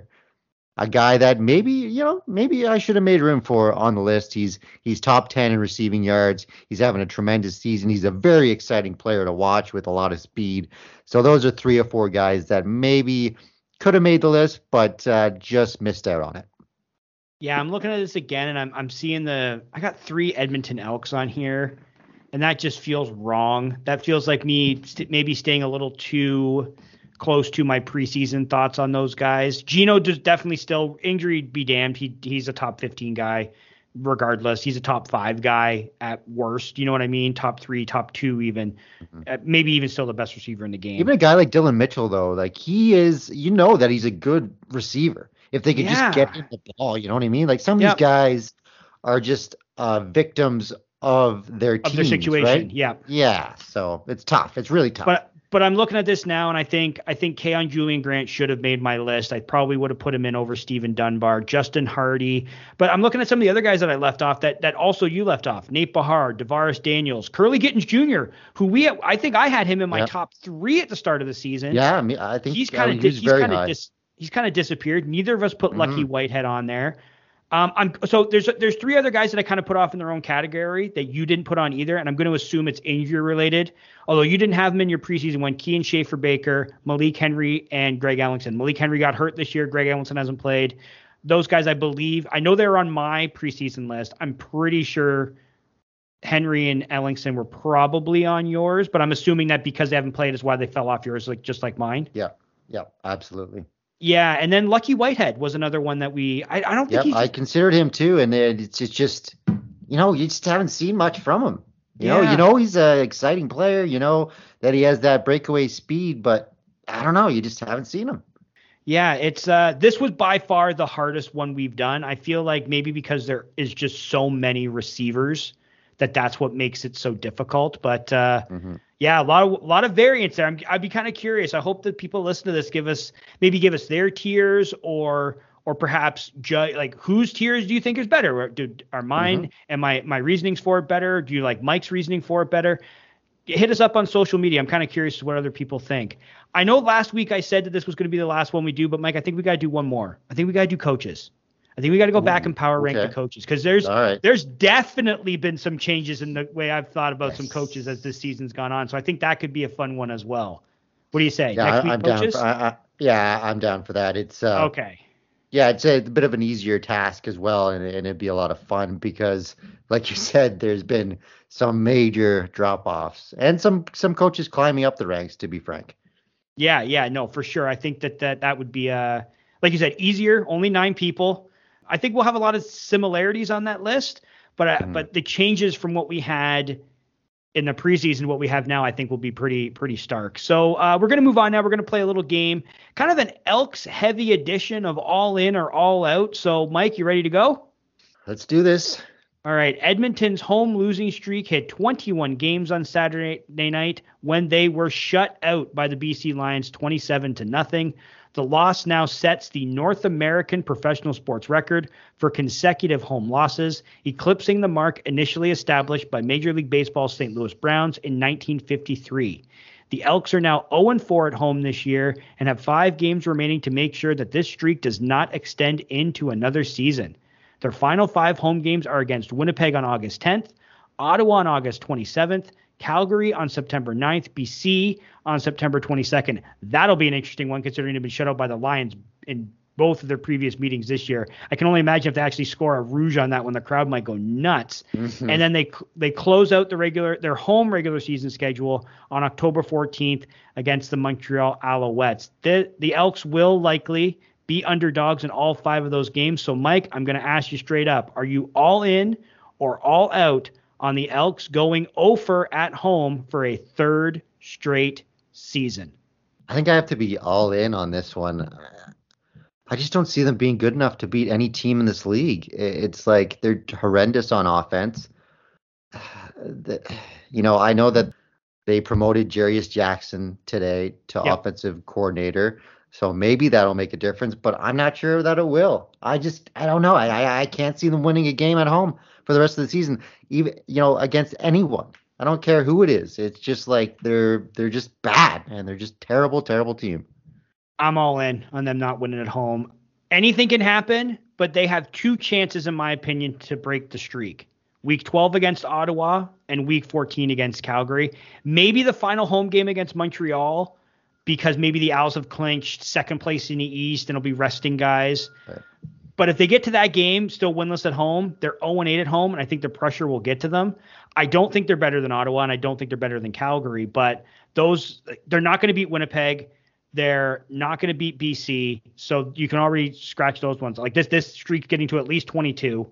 a guy that maybe you know maybe I should have made room for on the list. He's he's top 10 in receiving yards. He's having a tremendous season. He's a very exciting player to watch with a lot of speed. So those are three or four guys that maybe could have made the list, but uh, just missed out on it. Yeah, I'm looking at this again, and I'm I'm seeing the I got three Edmonton Elks on here, and that just feels wrong. That feels like me st- maybe staying a little too close to my preseason thoughts on those guys. Geno does definitely still injury be damned. He he's a top 15 guy regardless. He's a top five guy at worst. You know what I mean? Top three, top two, even mm-hmm. Uh, maybe even still the best receiver in the game. Even a guy like Dillon Mitchell, though, like he is, you know that he's a good receiver if they could yeah. just get him the ball. You know what I mean? Like some of yep. these guys are just uh, victims of their of their situation. Right? Yeah. Yeah. So it's tough. It's really tough. But but I'm looking at this now, and I think I think Kaion Julien-Grant should have made my list. I probably would have put him in over Stephen Dunbar, Justin Hardy. But I'm looking at some of the other guys that I left off that that also you left off: Nate Behar, DaVaris Daniels, Kurleigh Gittens Jr., who we I think I had him in my top three at the start of the season. Yeah, I mean I think he's kind of he's, he's kind of dis, he's kind of disappeared. Neither of us put mm-hmm. Lucky Whitehead on there. Um, I'm so there's there's three other guys that I kind of put off in their own category that you didn't put on either, and I'm going to assume it's injury related. Although you didn't have them in your preseason when Kian Schaffer Baker, Malik Henry, and Greg Ellingson. Malik Henry got hurt this year. Greg Ellingson hasn't played. Those guys, I believe, I know they're on my preseason list. I'm pretty sure Henry and Ellingson were probably on yours, but I'm assuming that because they haven't played is why they fell off yours, like just like mine. Yeah, yeah, absolutely. Yeah, and then Lucky Whitehead was another one that we. I, I don't think. Yeah, I considered him too, and it's, it's just, you know, you just haven't seen much from him. You yeah. know, you know he's an exciting player. You know that he has that breakaway speed, but I don't know. You just haven't seen him. Yeah, it's uh this was by far the hardest one we've done. I feel like maybe because there is just so many receivers that that's what makes it so difficult. But uh, mm-hmm. yeah, a lot of a lot of variants there. i would be kind of curious. I hope that people listen to this give us maybe give us their tiers or or perhaps ju- like whose tiers do you think is better? Do, are mine mm-hmm. and my my reasonings for it better? Do you like Mike's reasoning for it better? Hit us up on social media. I'm kind of curious what other people think. I know last week I said that this was going to be the last one we do, but Mike, I think we got to do one more. I think we got to do coaches. I think we got to go Ooh, back and power rank okay. the coaches because there's right. there's definitely been some changes in the way I've thought about yes. some coaches as this season's gone on. So I think that could be a fun one as well. What do you say? Yeah, Next week, I'm down. For, I, I, yeah, I'm down for that. It's uh, okay. Yeah, it's a, bit of an easier task as well, and, and it'd be a lot of fun because, like you said, there's been some major drop offs and some some coaches climbing up the ranks. To be frank. Yeah, yeah, no, for sure. I think that that that would be uh, like you said, easier. Only nine people I think we'll have a lot of similarities on that list, but mm-hmm. but the changes from what we had in the preseason, what we have now, I think will be pretty pretty stark. So uh, we're gonna move on now. We're gonna play a little game, kind of an Elks heavy edition of All In or All Out. So Mike, you ready to go? Let's do this. All right, Edmonton's home losing streak hit 21 games on Saturday night when they were shut out by the BC Lions 27 to nothing. The loss now sets the North American professional sports record for consecutive home losses, eclipsing the mark initially established by Major League Baseball's St. Louis Browns in 1953. The Elks are now 0 4 at home this year and have five games remaining to make sure that this streak does not extend into another season. Their final five home games are against Winnipeg on August 10th, Ottawa on August 27th, Calgary on September 9th, BC on September 22nd. That'll be an interesting one considering they've been shut out by the Lions in both of their previous meetings this year. I can only imagine if they actually score a rouge on that one, the crowd might go nuts. Mm-hmm. And then they they close out the regular their home regular season schedule on October 14th against the Montreal Alouettes. The the Elks will likely be underdogs in all five of those games. So Mike, I'm going to ask you straight up: Are you all in or all out on the Elks going over at home for a third straight season. I think I have to be all in on this one. I just don't see them being good enough to beat any team in this league. It's like they're horrendous on offense. You know, I know that they promoted Jarious Jackson today to offensive coordinator. So maybe that'll make a difference, but I'm not sure that it will. I just I don't know. I I, can't see them winning a game at home for the rest of the season, even you know against anyone. I don't care who it is. It's just like they're they're just bad and they're just terrible, terrible team. I'm all in on them not winning at home. Anything can happen, but they have two chances, in my opinion, to break the streak. Week 12 against Ottawa and week 14 against Calgary. Maybe the final home game against Montreal because maybe the Owls have clinched second place in the East and will be resting guys. Right. But if they get to that game still winless at home, they're 0 8 at home, and I think the pressure will get to them. I don't think they're better than Ottawa, and I don't think they're better than Calgary, but those they're not going to beat Winnipeg. They're not going to beat BC, so you can already scratch those ones. Like this, this streak getting to at least 22.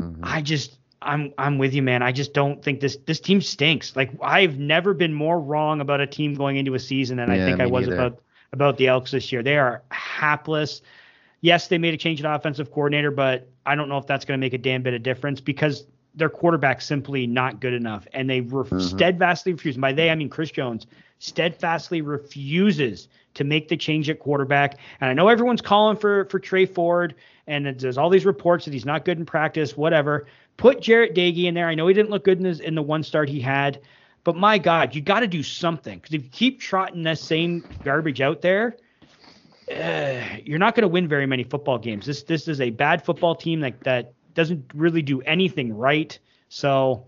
Mm-hmm. I just, I'm, I'm with you, man. I just don't think this, this team stinks. Like I've never been more wrong about a team going into a season than yeah, I think I was neither. about about the Elks this year. They are hapless yes, they made a change in offensive coordinator, but I don't know if that's going to make a damn bit of difference because their quarterback's simply not good enough. And they re- mm-hmm. steadfastly refuse. By they, I mean Chris Jones steadfastly refuses to make the change at quarterback. And I know everyone's calling for for Tre Ford, and there's all these reports that he's not good in practice, whatever. Put Jarret Doege in there. I know he didn't look good in, his, in the one start he had, but my God, you got to do something because if you keep trotting that same garbage out there – uh, you're not going to win very many football games. This this is a bad football team that that doesn't really do anything right. So,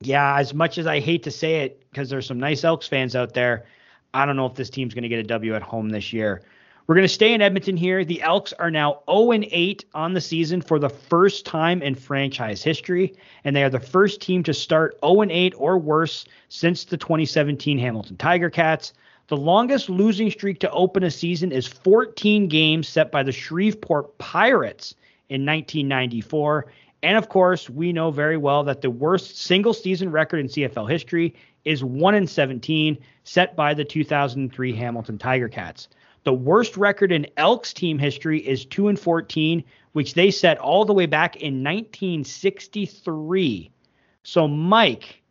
yeah, as much as I hate to say it, because there's some nice Elks fans out there, I don't know if this team's going to get a W at home this year. We're going to stay in Edmonton here. The Elks are now 0 8 on the season for the first time in franchise history, and they are the first team to start 0 8 or worse since the 2017 Hamilton Tiger Cats. The longest losing streak to open a season is 14 games set by the Shreveport Pirates in 1994. And of course, we know very well that the worst single season record in CFL history is 1 in 17, set by the 2003 Hamilton Tiger Cats. The worst record in Elks team history is 2 and 14, which they set all the way back in 1963. So Mike,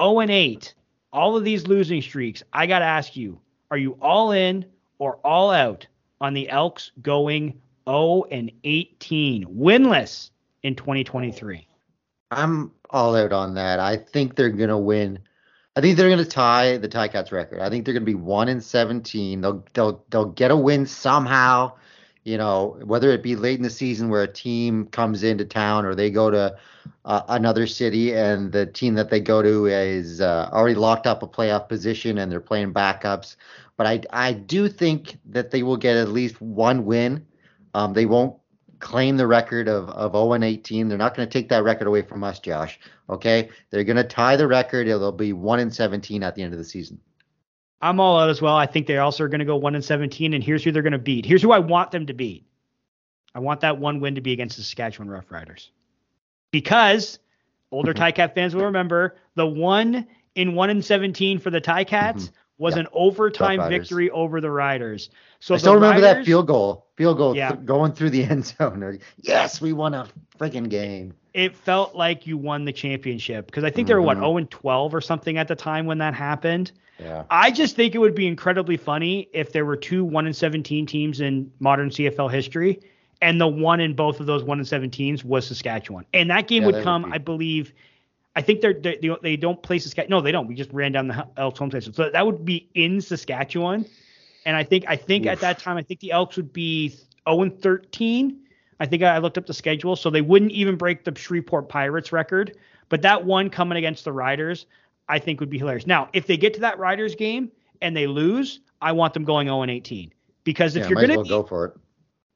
0 and 8, all of these losing streaks, I got to ask you, are you all in or all out on the Elks going 0 and 18, winless in 2023? I'm all out on that. I think they're going to win I think they're going to tie the Ticats record. I think they're going to be one in 17. They'll they'll they'll get a win somehow. You know, whether it be late in the season where a team comes into town or they go to uh, another city and the team that they go to is uh, already locked up a playoff position and they're playing backups. But I I do think that they will get at least one win. Um, they won't claim the record of, of 0 and 18. They're not going to take that record away from us, Josh. Okay. They're going to tie the record. It'll be 1 and 17 at the end of the season. I'm all out as well. I think they also are going to go 1 and 17. And here's who they're going to beat. Here's who I want them to beat. I want that one win to be against the Saskatchewan Roughriders. Because older mm-hmm. Ticat fans will remember the one in 1 and 17 for the Ticats mm-hmm. was an overtime victory over the Riders. So I still remember Riders, that field goal, field goal yeah. th- going through the end zone. Yes, we won a freaking game. It felt like you won the championship because I think mm-hmm. they were what 0 and 12 or something at the time when that happened. Yeah. I just think it would be incredibly funny if there were two 1 and 17 teams in modern CFL history and the one in both of those 1 and 17s was Saskatchewan. And that game yeah, would come, would I believe, I think they're, they they don't play Saskatchewan. No, they don't. We just ran down the Elks home station. So that would be in Saskatchewan. And I think I think Oof. at that time I think the Elks would be 0 and 13. I think I looked up the schedule, so they wouldn't even break the Shreveport Pirates record. But that one coming against the Riders, I think would be hilarious. Now, if they get to that Riders game and they lose, I want them going 0 and 18 because if yeah, you're going to well go for it,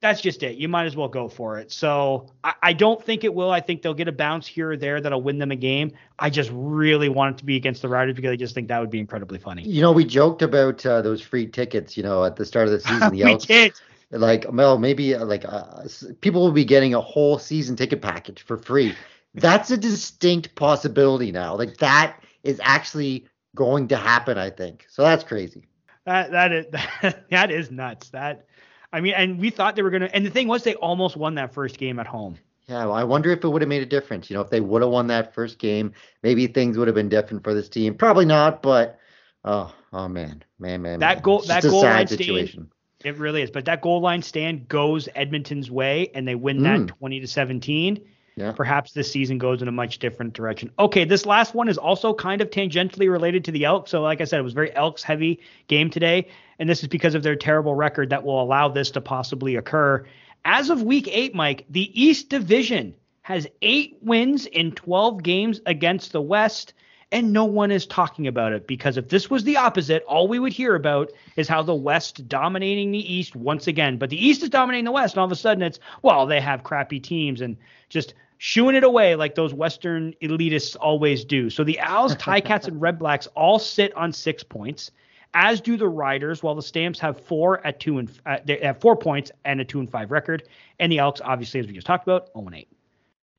that's just it. You might as well go for it. So I, I, don't think it will. I think they'll get a bounce here or there that'll win them a game. I just really want it to be against the Riders because I just think that would be incredibly funny. You know, we joked about uh, those free tickets. You know, at the start of the season, the we Elks, did. Like, well, maybe uh, like uh, people will be getting a whole season ticket package for free. That's a distinct possibility now. Like that is actually going to happen. I think so. That's crazy. That that is that, that is nuts. That I mean, and we thought they were going to, and the thing was, they almost won that first game at home. Yeah, well, I wonder if it would have made a difference. You know, if they would have won that first game, maybe things would have been different for this team. Probably not, but oh, oh man, man, man. That man. goal, that goal line situation. Stand, it really is. But that goal line stand goes Edmonton's way, and they win that mm. 20 to 17. Yeah. Perhaps this season goes in a much different direction. Okay, this last one is also kind of tangentially related to the Elks. So, like I said, it was very Elks heavy game today, and this is because of their terrible record that will allow this to possibly occur. As of week eight, Mike, the East Division has eight wins in 12 games against the West, and no one is talking about it because if this was the opposite, all we would hear about is how the West dominating the East once again. But the East is dominating the West, and all of a sudden it's, well, they have crappy teams and just shooing it away like those Western elitists always do. So the Owls, Ticats, and Red Blacks all sit on six points, as do the Riders, while the Stamps have four at two and uh, they have four points and a two and five record, and the Elks, obviously, as we just talked about, 0 and 8.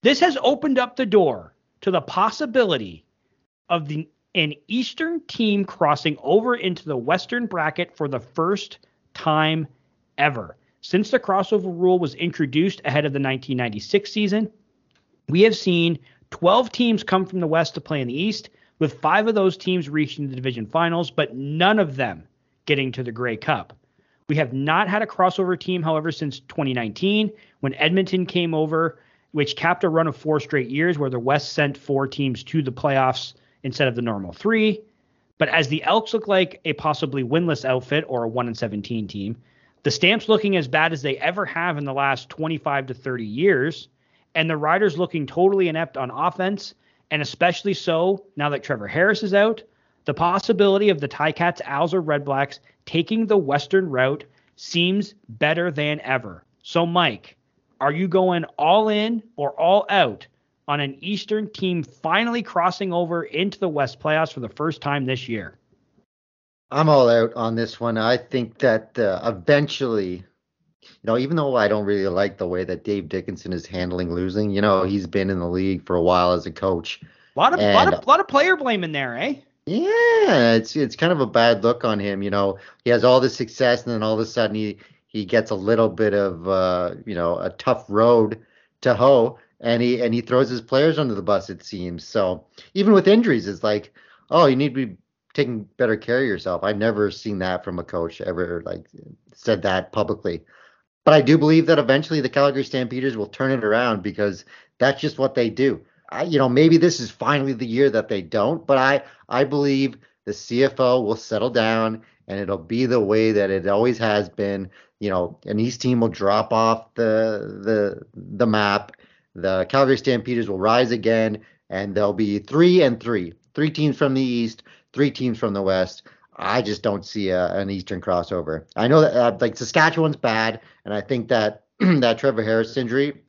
This has opened up the door to the possibility of the an Eastern team crossing over into the Western bracket for the first time ever. Since the crossover rule was introduced ahead of the 1996 season, we have seen 12 teams come from the West to play in the East, with five of those teams reaching the division finals, but none of them getting to the Grey Cup. We have not had a crossover team, however, since 2019 when Edmonton came over, which capped a run of four straight years where the West sent four teams to the playoffs instead of the normal three. But as the Elks look like a possibly winless outfit or a 1 and 17 team, The Stamps looking as bad as they ever have in the last 25 to 30 years, and the Riders looking totally inept on offense, and especially so now that Trevor Harris is out. The possibility of the Ticats, Owls, or Red Blacks taking the Western route seems better than ever. So, Mike, are you going all in or all out on an Eastern team finally crossing over into the West playoffs for the first time this year? I'm all out on this one. I think that uh, eventually, you know, even though I don't really like the way that Dave Dickenson is handling losing, you know, he's been in the league for a while as a coach. A lot of, And- lot of, lot of player blame in there, eh? Yeah, it's it's kind of a bad look on him. You know, he has all this success, and then all of a sudden he he gets a little bit of uh, you know a tough road to hoe, and he and he throws his players under the bus. It seems so. Even with injuries, it's like, oh, you need to be taking better care of yourself. I've never seen that from a coach ever like said that publicly. But I do believe that eventually the Calgary Stampeders will turn it around because that's just what they do. I, you know, maybe this is finally the year that they don't, but I, I believe the CFL will settle down and it'll be the way that it always has been. You know, an East team will drop off the the the map. The Calgary Stampeders will rise again, and there'll be three and three, three teams from the East, three teams from the West. I just don't see a, an Eastern crossover. I know that uh, like Saskatchewan's bad, and I think that that Trevor Harris injury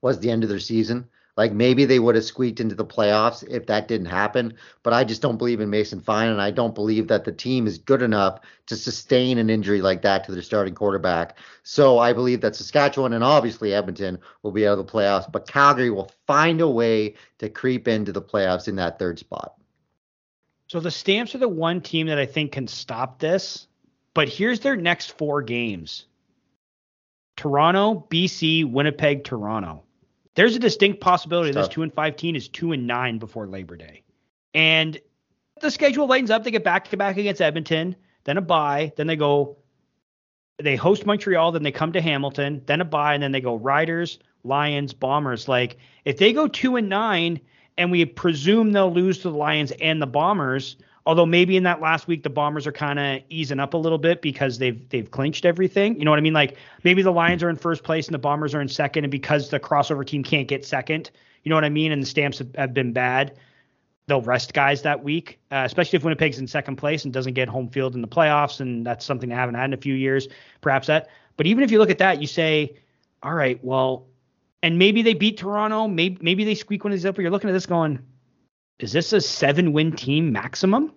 was the end of their season. Like maybe they would have squeaked into the playoffs if that didn't happen, but I just don't believe in Mason Fine, and I don't believe that the team is good enough to sustain an injury like that to their starting quarterback. So I believe that Saskatchewan and obviously Edmonton will be out of the playoffs, but Calgary will find a way to creep into the playoffs in that third spot. So the Stamps are the one team that I think can stop this. But here's their next four games Toronto, BC, Winnipeg, Toronto. There's a distinct possibility this two and five team is two and nine before Labor Day. And the schedule lightens up. They get back to back against Edmonton, then a bye, then they go they host Montreal, then they come to Hamilton, then a bye, and then they go Riders, Lions, Bombers. Like if they go two and nine, and we presume they'll lose to the Lions and the Bombers, although maybe in that last week the Bombers are kind of easing up a little bit because they've they've clinched everything. You know what I mean? Like maybe the Lions are in first place and the Bombers are in second, and because the crossover team can't get second, you know what I mean? And the Stamps have, have been bad. They'll rest guys that week, uh, especially if Winnipeg's in second place and doesn't get home field in the playoffs, and that's something they haven't had in a few years. Perhaps that. But even if you look at that, you say, all right, well, and maybe they beat Toronto, maybe maybe they squeak one of these up. But you're looking at this going, is this a seven win team maximum?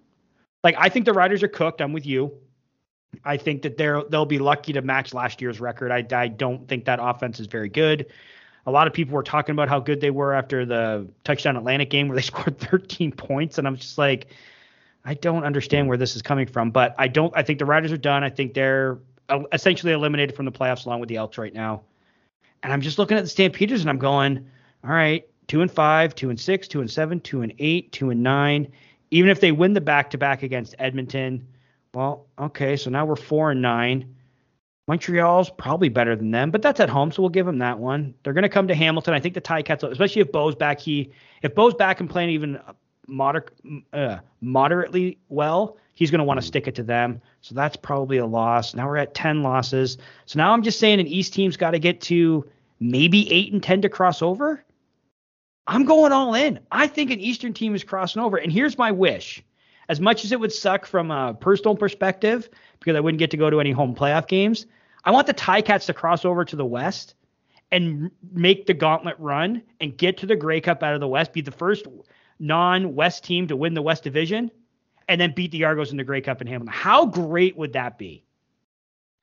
Like I think the Riders are cooked. I'm with you. I think that they're they'll be lucky to match last year's record. I, I don't think that offense is very good. A lot of people were talking about how good they were after the touchdown Atlantic game where they scored 13 points, and I'm just like, I don't understand where this is coming from. But I don't. I think the Riders are done. I think they're essentially eliminated from the playoffs along with the Elks right now. And I'm just looking at the Stampeders and I'm going, all right, two and five, two and six, two and seven, two and eight, two and nine. Even if they win the back to back against Edmonton, well, okay, so now we're four and nine. Montreal's probably better than them, but that's at home, so we'll give them that one. They're going to come to Hamilton. I think the Ticats, especially if Bo's back, he if Bo's back and playing even moder- uh, moderately well, he's going to want to stick it to them. So that's probably a loss. Now we're at 10 losses. So now I'm just saying an East team's got to get to maybe 8 and 10 to cross over. I'm going all in. I think an Eastern team is crossing over. And here's my wish. As much as it would suck from a personal perspective, because I wouldn't get to go to any home playoff games, I want the Ticats to cross over to the West and make the gauntlet run and get to the Grey Cup out of the West, be the first non-West team to win the West Division, and then beat the Argos in the Grey Cup in Hamilton. How great would that be?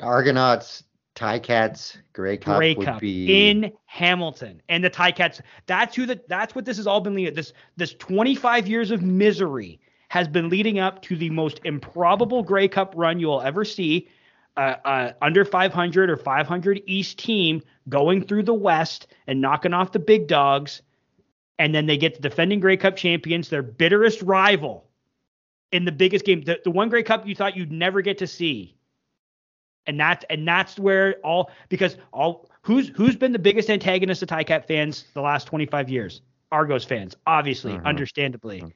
Argonauts, Ticats, Grey Cup Grey would Cup be in Hamilton and the Ticats. That's who the that's what this has all been leading. This this 25 years of misery has been leading up to the most improbable Grey Cup run you'll ever see. Uh, uh, under 500 or 500 East team going through the West and knocking off the big dogs, and then they get the defending Grey Cup champions, their bitterest rival in the biggest game, the, the one Grey Cup you thought you'd never get to see and that's and that's where all because all who's who's been the biggest antagonist of Ticat fans the last 25 years? Argos fans, obviously, Mhm. understandably. Mhm.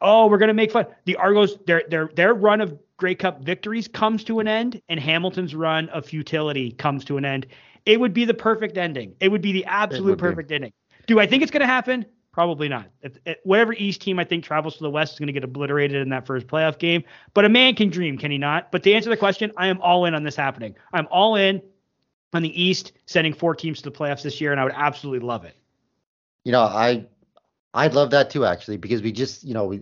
Oh, we're gonna make fun. The Argos, their their their run of Grey Cup victories comes to an end and Hamilton's run of futility comes to an end, it would be the perfect ending. It would be the absolute perfect be. ending. Do I think it's going to happen? Probably not. If, if, whatever East team I think travels to the West is going to get obliterated in that first playoff game. But a man can dream, can he not? But to answer the question, I am all in on this happening. I'm all in on the East sending four teams to the playoffs this year, and I would absolutely love it. You know, I I'd love that too, actually, because we just, you know, we,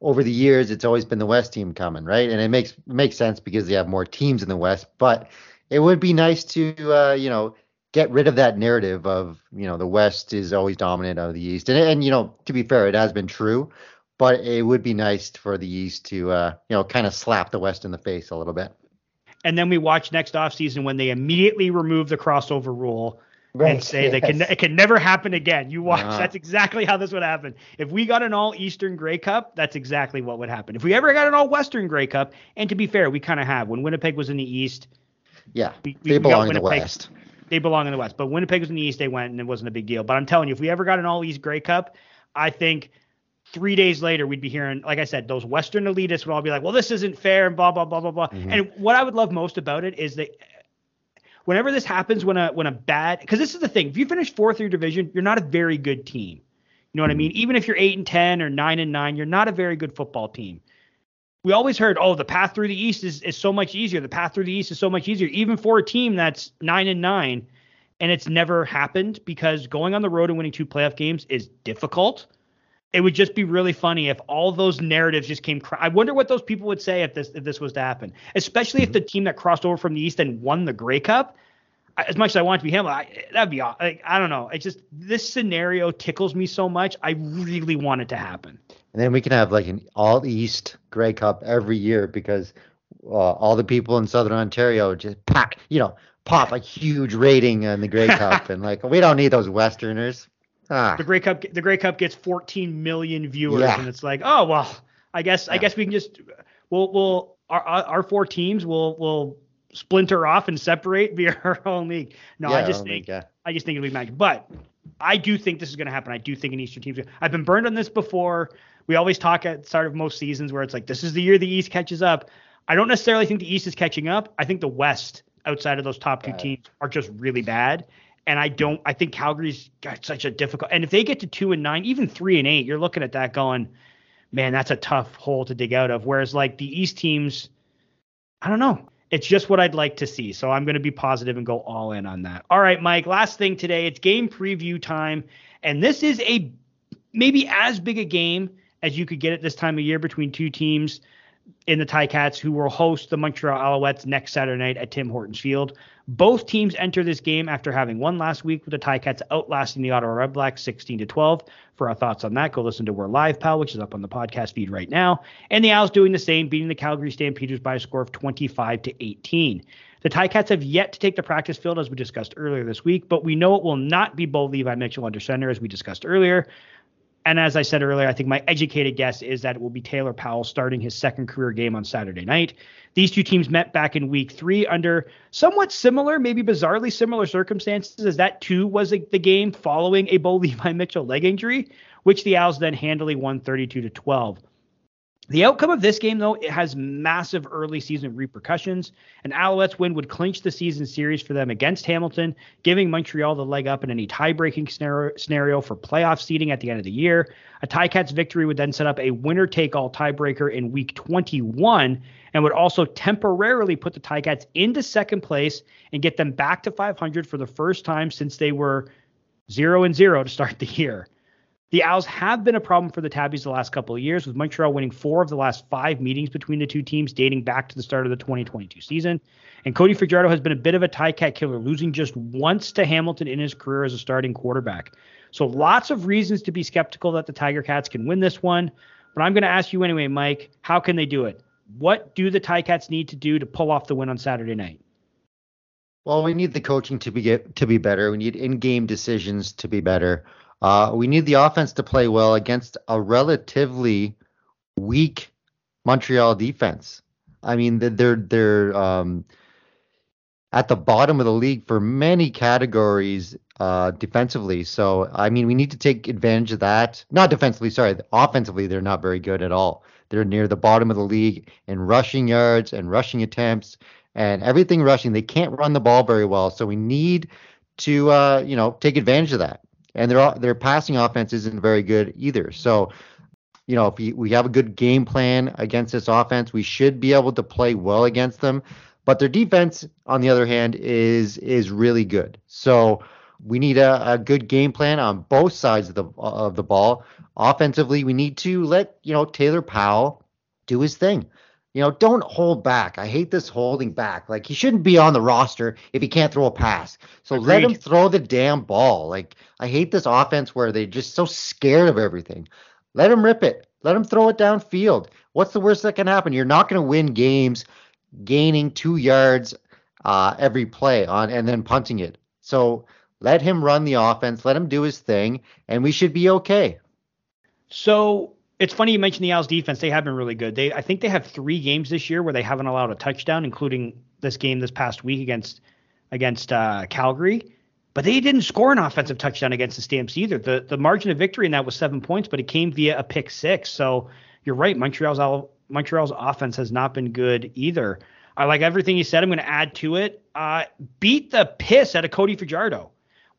over the years, it's always been the West team coming, right? And it makes makes sense because they have more teams in the West. But it would be nice to, uh, you know, get rid of that narrative of, you know, the West is always dominant of the East. And and you know, to be fair, it has been true, but it would be nice for the East to, uh, you know, kind of slap the West in the face a little bit. And then we watch next offseason when they immediately remove the crossover rule right. and say yes. they can it can never happen again. You watch. Uh-huh. That's exactly how this would happen. If we got an all Eastern Grey Cup, that's exactly what would happen. If we ever got an all Western Grey Cup, and to be fair, we kind of have. When Winnipeg was in the East, yeah, we, we, they belong in the West. They belong in the West, but Winnipeg was in the East. They went, and it wasn't a big deal. But I'm telling you, if we ever got an all East Grey Cup, I think three days later we'd be hearing, like I said, those Western elitists would all be like, "Well, this isn't fair," and blah blah blah blah blah. Mm-hmm. And what I would love most about it is that whenever this happens, when a when a bad because this is the thing, if you finish fourth in your division, you're not a very good team. You know what I mean? Even if you're eight and ten or nine and nine, you're not a very good football team. We always heard, oh, the path through the East is, is so much easier. The path through the East is so much easier, even for a team that's nine and nine. And it's never happened because going on the road and winning two playoff games is difficult it would just be really funny if all those narratives just came. Cr- I wonder what those people would say if this if this was to happen, especially if mm-hmm. the team that crossed over from the East and won the Grey Cup. As much as I want to be him, I, that'd be like, I don't know. It just this scenario tickles me so much. I really want it to happen. And then we can have like an all East Grey Cup every year because uh, all the people in Southern Ontario just pack, you know, pop a huge rating in the Grey Cup, and like we don't need those Westerners. Ah. The Grey Cup the Grey Cup gets 14 million viewers, yeah. and it's like, oh well, I guess yeah. I guess we can just we'll we'll our our four teams will will splinter off and separate via our own league. No, yeah, I just think I just think it'll be magic. But I do think this is going to happen. I do think an Eastern teams. I've been burned on this before. We always talk at the start of most seasons where it's like this is the year the East catches up. I don't necessarily think the East is catching up. I think the West outside of those top two teams are just really bad. And I don't. I think Calgary's got such a difficult. And if they get to two and nine, even three and eight, you're looking at that going, man, that's a tough hole to dig out of. Whereas like the East teams, I don't know. It's just what I'd like to see. So I'm going to be positive and go all in on that. All right, Mike. Last thing today. It's game preview time, and this is a maybe as big a game as you could get at this time of year between two teams in the Ticats who will host the Montreal Alouettes next Saturday night at Tim Hortons Field. Both teams enter this game after having won last week with the Ticats outlasting the Ottawa Redblacks 16 to 12. For our thoughts on that, go listen to We're Live Pal, which is up on the podcast feed right now. And the Owls doing the same, beating the Calgary Stampeders by a score of 25 to 18. The Ticats have yet to take the practice field, as we discussed earlier this week, but we know it will not be Bo Levi Mitchell under center, as we discussed earlier. And as I said earlier, I think my educated guess is that it will be Taylor Powell starting his second career game on Saturday night. These two teams met back in week three under somewhat similar, maybe bizarrely similar circumstances, as that too was the game following a Bo Levi Mitchell leg injury, which the Owls then handily won 32 to 12. The outcome of this game, though, it has massive early season repercussions. An Alouettes win would clinch the season series for them against Hamilton, giving Montreal the leg up in any tie-breaking scenario for playoff seeding at the end of the year. A Ticats victory would then set up a winner-take-all tiebreaker in Week 21, and would also temporarily put the Ticats into second place and get them back to 500 for the first time since they were zero and zero to start the year. The Owls have been a problem for the Tabbies the last couple of years, with Montreal winning four of the last five meetings between the two teams dating back to the start of the 2022 season. And Cody Fajardo has been a bit of a Ticat killer, losing just once to Hamilton in his career as a starting quarterback. So lots of reasons to be skeptical that the Tiger Cats can win this one. But I'm going to ask you anyway, Mike, how can they do it? What do the Ticats need to do to pull off the win on Saturday night? Well, we need the coaching to be get, to be better. We need in-game decisions to be better. Uh, we need the offense to play well against a relatively weak Montreal defense. I mean, they're they're um, at the bottom of the league for many categories uh, defensively. So I mean, we need to take advantage of that. Not defensively, sorry. Offensively, they're not very good at all. They're near the bottom of the league in rushing yards and rushing attempts and everything rushing. They can't run the ball very well. So we need to uh, you know take advantage of that. And their their passing offense isn't very good either. So you know, if we, have a good game plan against this offense, we should be able to play well against them. But their defense, on the other hand, is is really good. So we need a, a good game plan on both sides of the of the ball. Offensively, we need to let you know Taylor Powell do his thing. You know, don't hold back. I hate this holding back. Like he shouldn't be on the roster if he can't throw a pass. So Agreed. let him throw the damn ball. Like I hate this offense where they're just so scared of everything. Let him rip it. Let him throw it downfield. What's the worst that can happen? You're not going to win games gaining two yards uh, every play on and then punting it. So let him run the offense. Let him do his thing, and we should be okay. So it's funny you mentioned the Owls defense. They have been really good. They I think they have three games this year where they haven't allowed a touchdown, including this game this past week against against uh, Calgary. But they didn't score an offensive touchdown against the Stamps either. The the margin of victory in that was seven points, but it came via a pick six. So you're right. Montreal's Montreal's offense has not been good either. I like everything you said. I'm going to add to it. Uh, beat the piss out of Cody Fajardo.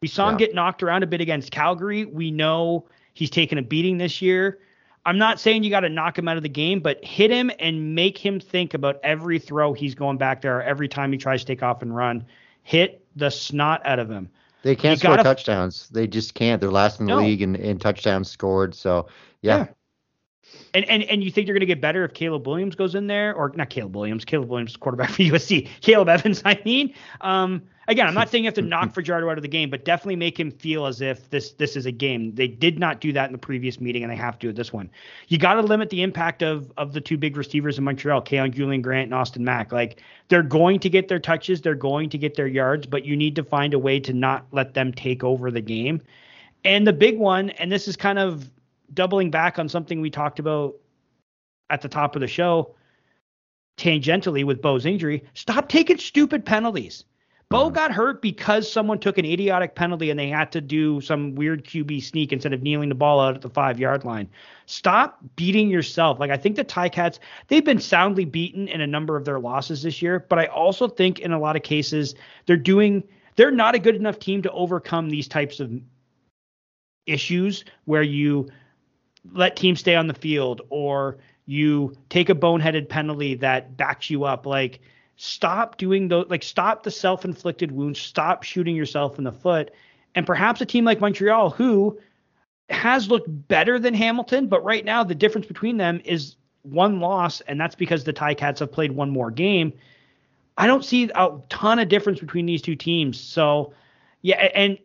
We saw yeah. him get knocked around a bit against Calgary. We know he's taken a beating this year. I'm not saying you got to knock him out of the game, but hit him and make him think about every throw he's going back there, every time he tries to take off and run. Hit the snot out of him. They can't you score gotta, touchdowns. They just can't. They're last in the no. league in, in touchdowns scored. So yeah. yeah. And and and you think you're going to get better if Caleb Williams goes in there, or not Caleb Williams? Caleb Williams, quarterback for USC. Caleb Evans, I mean. Um, again, I'm not saying you have to knock Fajardo out of the game, but definitely make him feel as if this this is a game. They did not do that in the previous meeting, and they have to at this one. You got to limit the impact of of the two big receivers in Montreal, Kaion Julien-Grant and Austin Mack. Like they're going to get their touches, they're going to get their yards, but you need to find a way to not let them take over the game. And the big one, and this is kind of doubling back on something we talked about at the top of the show tangentially with Bo's injury, stop taking stupid penalties. Bo mm-hmm. got hurt because someone took an idiotic penalty and they had to do some weird QB sneak instead of kneeling the ball out at the five yard line. Stop beating yourself. Like I think the Ticats, they've been soundly beaten in a number of their losses this year, but I also think in a lot of cases they're doing they're not a good enough team to overcome these types of issues where you let teams stay on the field or you take a boneheaded penalty that backs you up like stop doing those like stop the self-inflicted wounds stop shooting yourself in the foot. And perhaps a team like Montreal who has looked better than Hamilton but right now the difference between them is one loss and that's because the Ticats have played one more game. I don't see a ton of difference between these two teams. So yeah and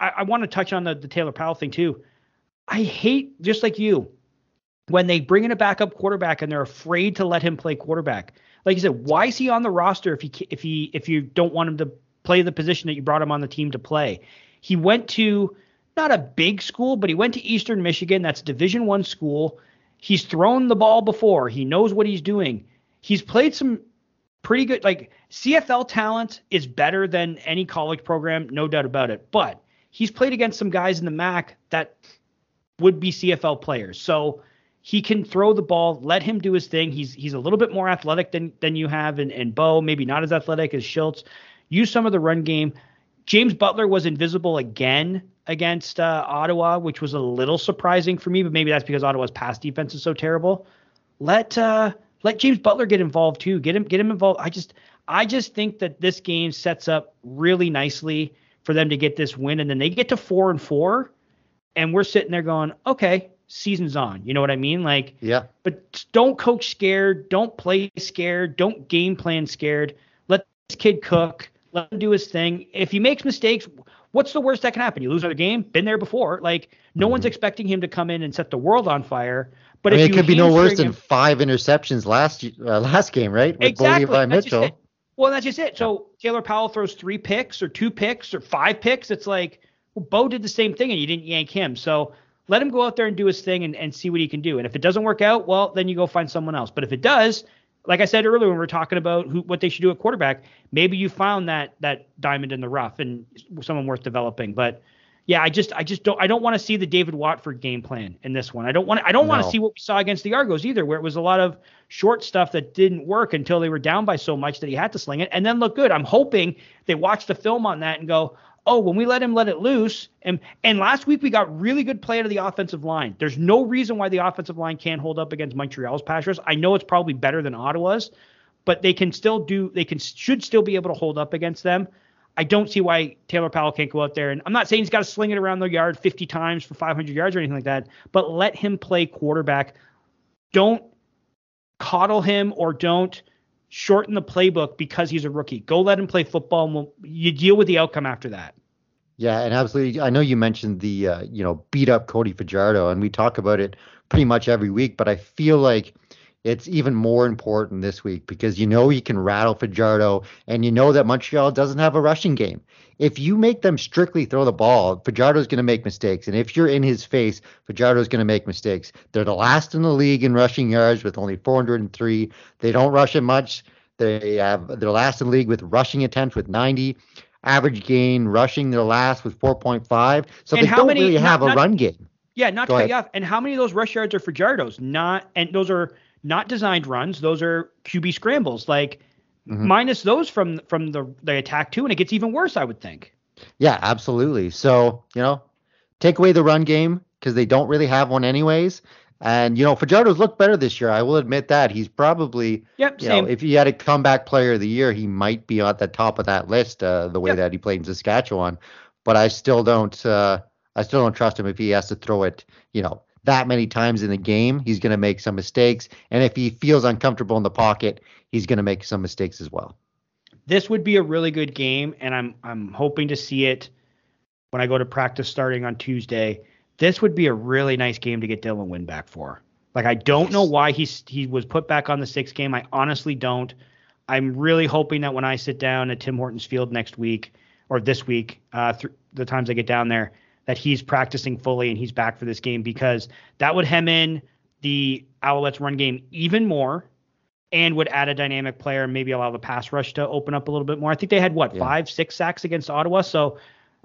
I, I want to touch on the, the Taylor Powell thing too I hate just like you when they bring in a backup quarterback and they're afraid to let him play quarterback. Like you said, why is he on the roster if he if he if you don't want him to play the position that you brought him on the team to play? He went to not a big school, but he went to Eastern Michigan. That's Division One school. He's thrown the ball before. He knows what he's doing. He's played some pretty good. Like CFL talent is better than any college program, no doubt about it. But he's played against some guys in the MAC that would be CFL players. So he can throw the ball. Let him do his thing. He's he's a little bit more athletic than than you have and, in Bo. Maybe not as athletic as Shiltz. Use some of the run game. James Butler was invisible again against uh, Ottawa, which was a little surprising for me. But maybe that's because Ottawa's pass defense is so terrible. Let uh, let James Butler get involved too. Get him get him involved. I just I just think that this game sets up really nicely for them to get this win, and then they get to four and four and we're sitting there going, okay, season's on. You know what I mean? Like, yeah. But don't coach scared. Don't play scared. Don't game plan scared. Let this kid cook. Let him do his thing. If he makes mistakes, what's the worst that can happen? You lose another game. Been there before. Like, no mm-hmm. one's expecting him to come in and set the world on fire. But I mean, it could be no worse than him, five interceptions last uh, last game, right? With exactly. Levi Mitchell. Well, that's just it. So Taylor Powell throws three picks or two picks or five picks. It's like well, Bo did the same thing and you didn't yank him. So let him go out there and do his thing and, and see what he can do. And if it doesn't work out, well, then you go find someone else. But if it does, like I said earlier when we are talking about who what they should do at quarterback, maybe you found that that diamond in the rough and someone worth developing. But yeah, I just I just don't I don't want to see the David Watford game plan in this one. I don't want I don't no. want to see what we saw against the Argos either, where it was a lot of short stuff that didn't work until they were down by so much that he had to sling it and then look good. I'm hoping they watch the film on that and go, oh, when we let him let it loose, and and last week we got really good play out of the offensive line. There's no reason why the offensive line can't hold up against Montreal's pass rush. I know it's probably better than Ottawa's, but they can still do they can should still be able to hold up against them. I don't see why Taylor Powell can't go out there. And I'm not saying he's got to sling it around the yard 50 times for 500 yards or anything like that, but let him play quarterback. Don't coddle him or don't shorten the playbook because he's a rookie. Go let him play football and we'll, you deal with the outcome after that. Yeah, and absolutely. I know you mentioned the uh, you know beat up Cody Fajardo, and we talk about it pretty much every week. But I feel like it's even more important this week because you know you can rattle Fajardo and you know that Montreal doesn't have a rushing game. If you make them strictly throw the ball, Fajardo's going to make mistakes. And if you're in his face, Fajardo's going to make mistakes. They're the last in the league in rushing yards with only 403. They don't rush it much. They have they're last in the league with rushing attempts with 90. Average gain rushing their last with 4.5. So and they don't many, really have not, a run game. Yeah, not Go to cut you off. And how many of those rush yards are Fajardo's? Not and those are not designed runs. Those are QB scrambles. Like mm-hmm. minus those from from the the attack too, and it gets even worse. I would think. Yeah, absolutely. So you know, take away the run game because they don't really have one anyways. And you know, Fajardo's looked better this year. I will admit that he's probably. Yep. You same. know, if he had a comeback player of the year, he might be at the top of that list. Uh, the way yep. that he played in Saskatchewan, but I still don't. Uh, I still don't trust him if he has to throw it. You know, that many times in the game, he's going to make some mistakes. And if he feels uncomfortable in the pocket, he's going to make some mistakes as well. This would be a really good game, and I'm I'm hoping to see it when I go to practice starting on Tuesday. This would be a really nice game to get Dylan Wynn back for. Like I don't know why he's he was put back on the sixth game. I honestly don't. I'm really hoping that when I sit down at Tim Hortons Field next week or this week, uh, th- the times I get down there, that he's practicing fully and he's back for this game because that would hem in the Alouettes run game even more and would add a dynamic player and maybe allow the pass rush to open up a little bit more. I think they had what yeah. five, six sacks against Ottawa. So,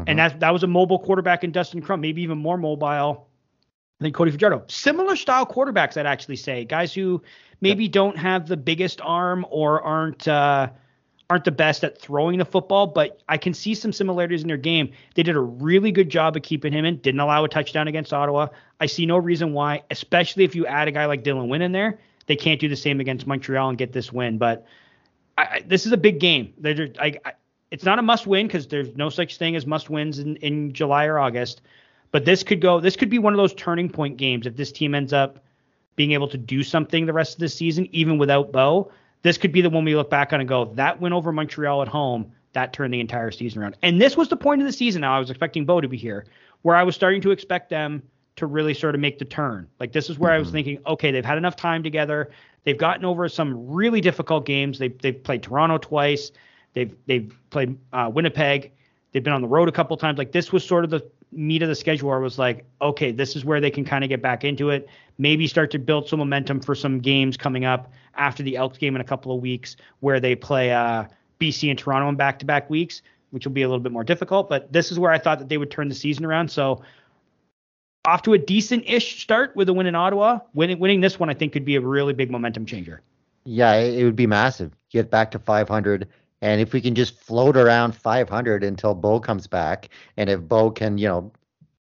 and that that was a mobile quarterback in Dustin Crum, maybe even more mobile than Cody Fajardo. Similar style quarterbacks, I'd actually say, guys who maybe yep. don't have the biggest arm or aren't uh, aren't the best at throwing the football, but I can see some similarities in their game. They did a really good job of keeping him in, didn't allow a touchdown against Ottawa. I see no reason why, especially if you add a guy like Dylan Wynn in there, they can't do the same against Montreal and get this win. But I, I, this is a big game. I, it's not a must win because there's no such thing as must wins in, in July or August. But this could go. This could be one of those turning point games if this team ends up being able to do something the rest of the season, even without Bo this could be the one we look back on and go, that win over Montreal at home, that turned the entire season around. And this was the point of the season. Now I was expecting Bo to be here, where I was starting to expect them to really sort of make the turn. Like this is where mm-hmm. I was mm-hmm. thinking, okay, they've had enough time together. They've gotten over some really difficult games. They've they've played Toronto twice. They've they've played uh, Winnipeg. They've been on the road a couple times. Like this was sort of the meat of the schedule where I was like, okay, this is where they can kind of get back into it. Maybe start to build some momentum for some games coming up after the Elks game in a couple of weeks where they play uh, BC and Toronto in back to back weeks, which will be a little bit more difficult. But this is where I thought that they would turn the season around. So off to a decent ish start with a win in Ottawa. Winning, winning this one, I think, could be a really big momentum changer. Yeah, it would be massive. Get back to 500 and if we can just float around 500 until Bo comes back, and if Bo can, you know,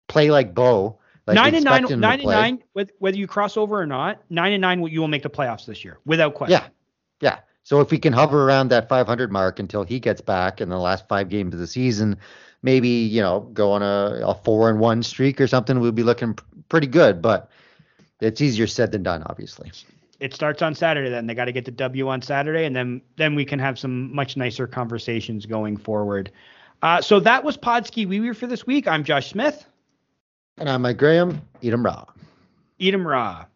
play like Bo, like nine and nine, nine and nine, whether you cross over or not, nine and nine, you will make the playoffs this year without question. Yeah, yeah. So if we can hover around that 500 mark until he gets back in the last five games of the season, maybe you know go on a, a four and one streak or something, we'll be looking pretty good. But it's easier said than done, obviously it starts on Saturday. Then they got to get the W on Saturday, and then then we can have some much nicer conversations going forward. Uh, so that was Podski Wee Wee for this week. I'm Josh Smith, and I'm Mike Graham. Eat 'em raw. Eat 'em raw.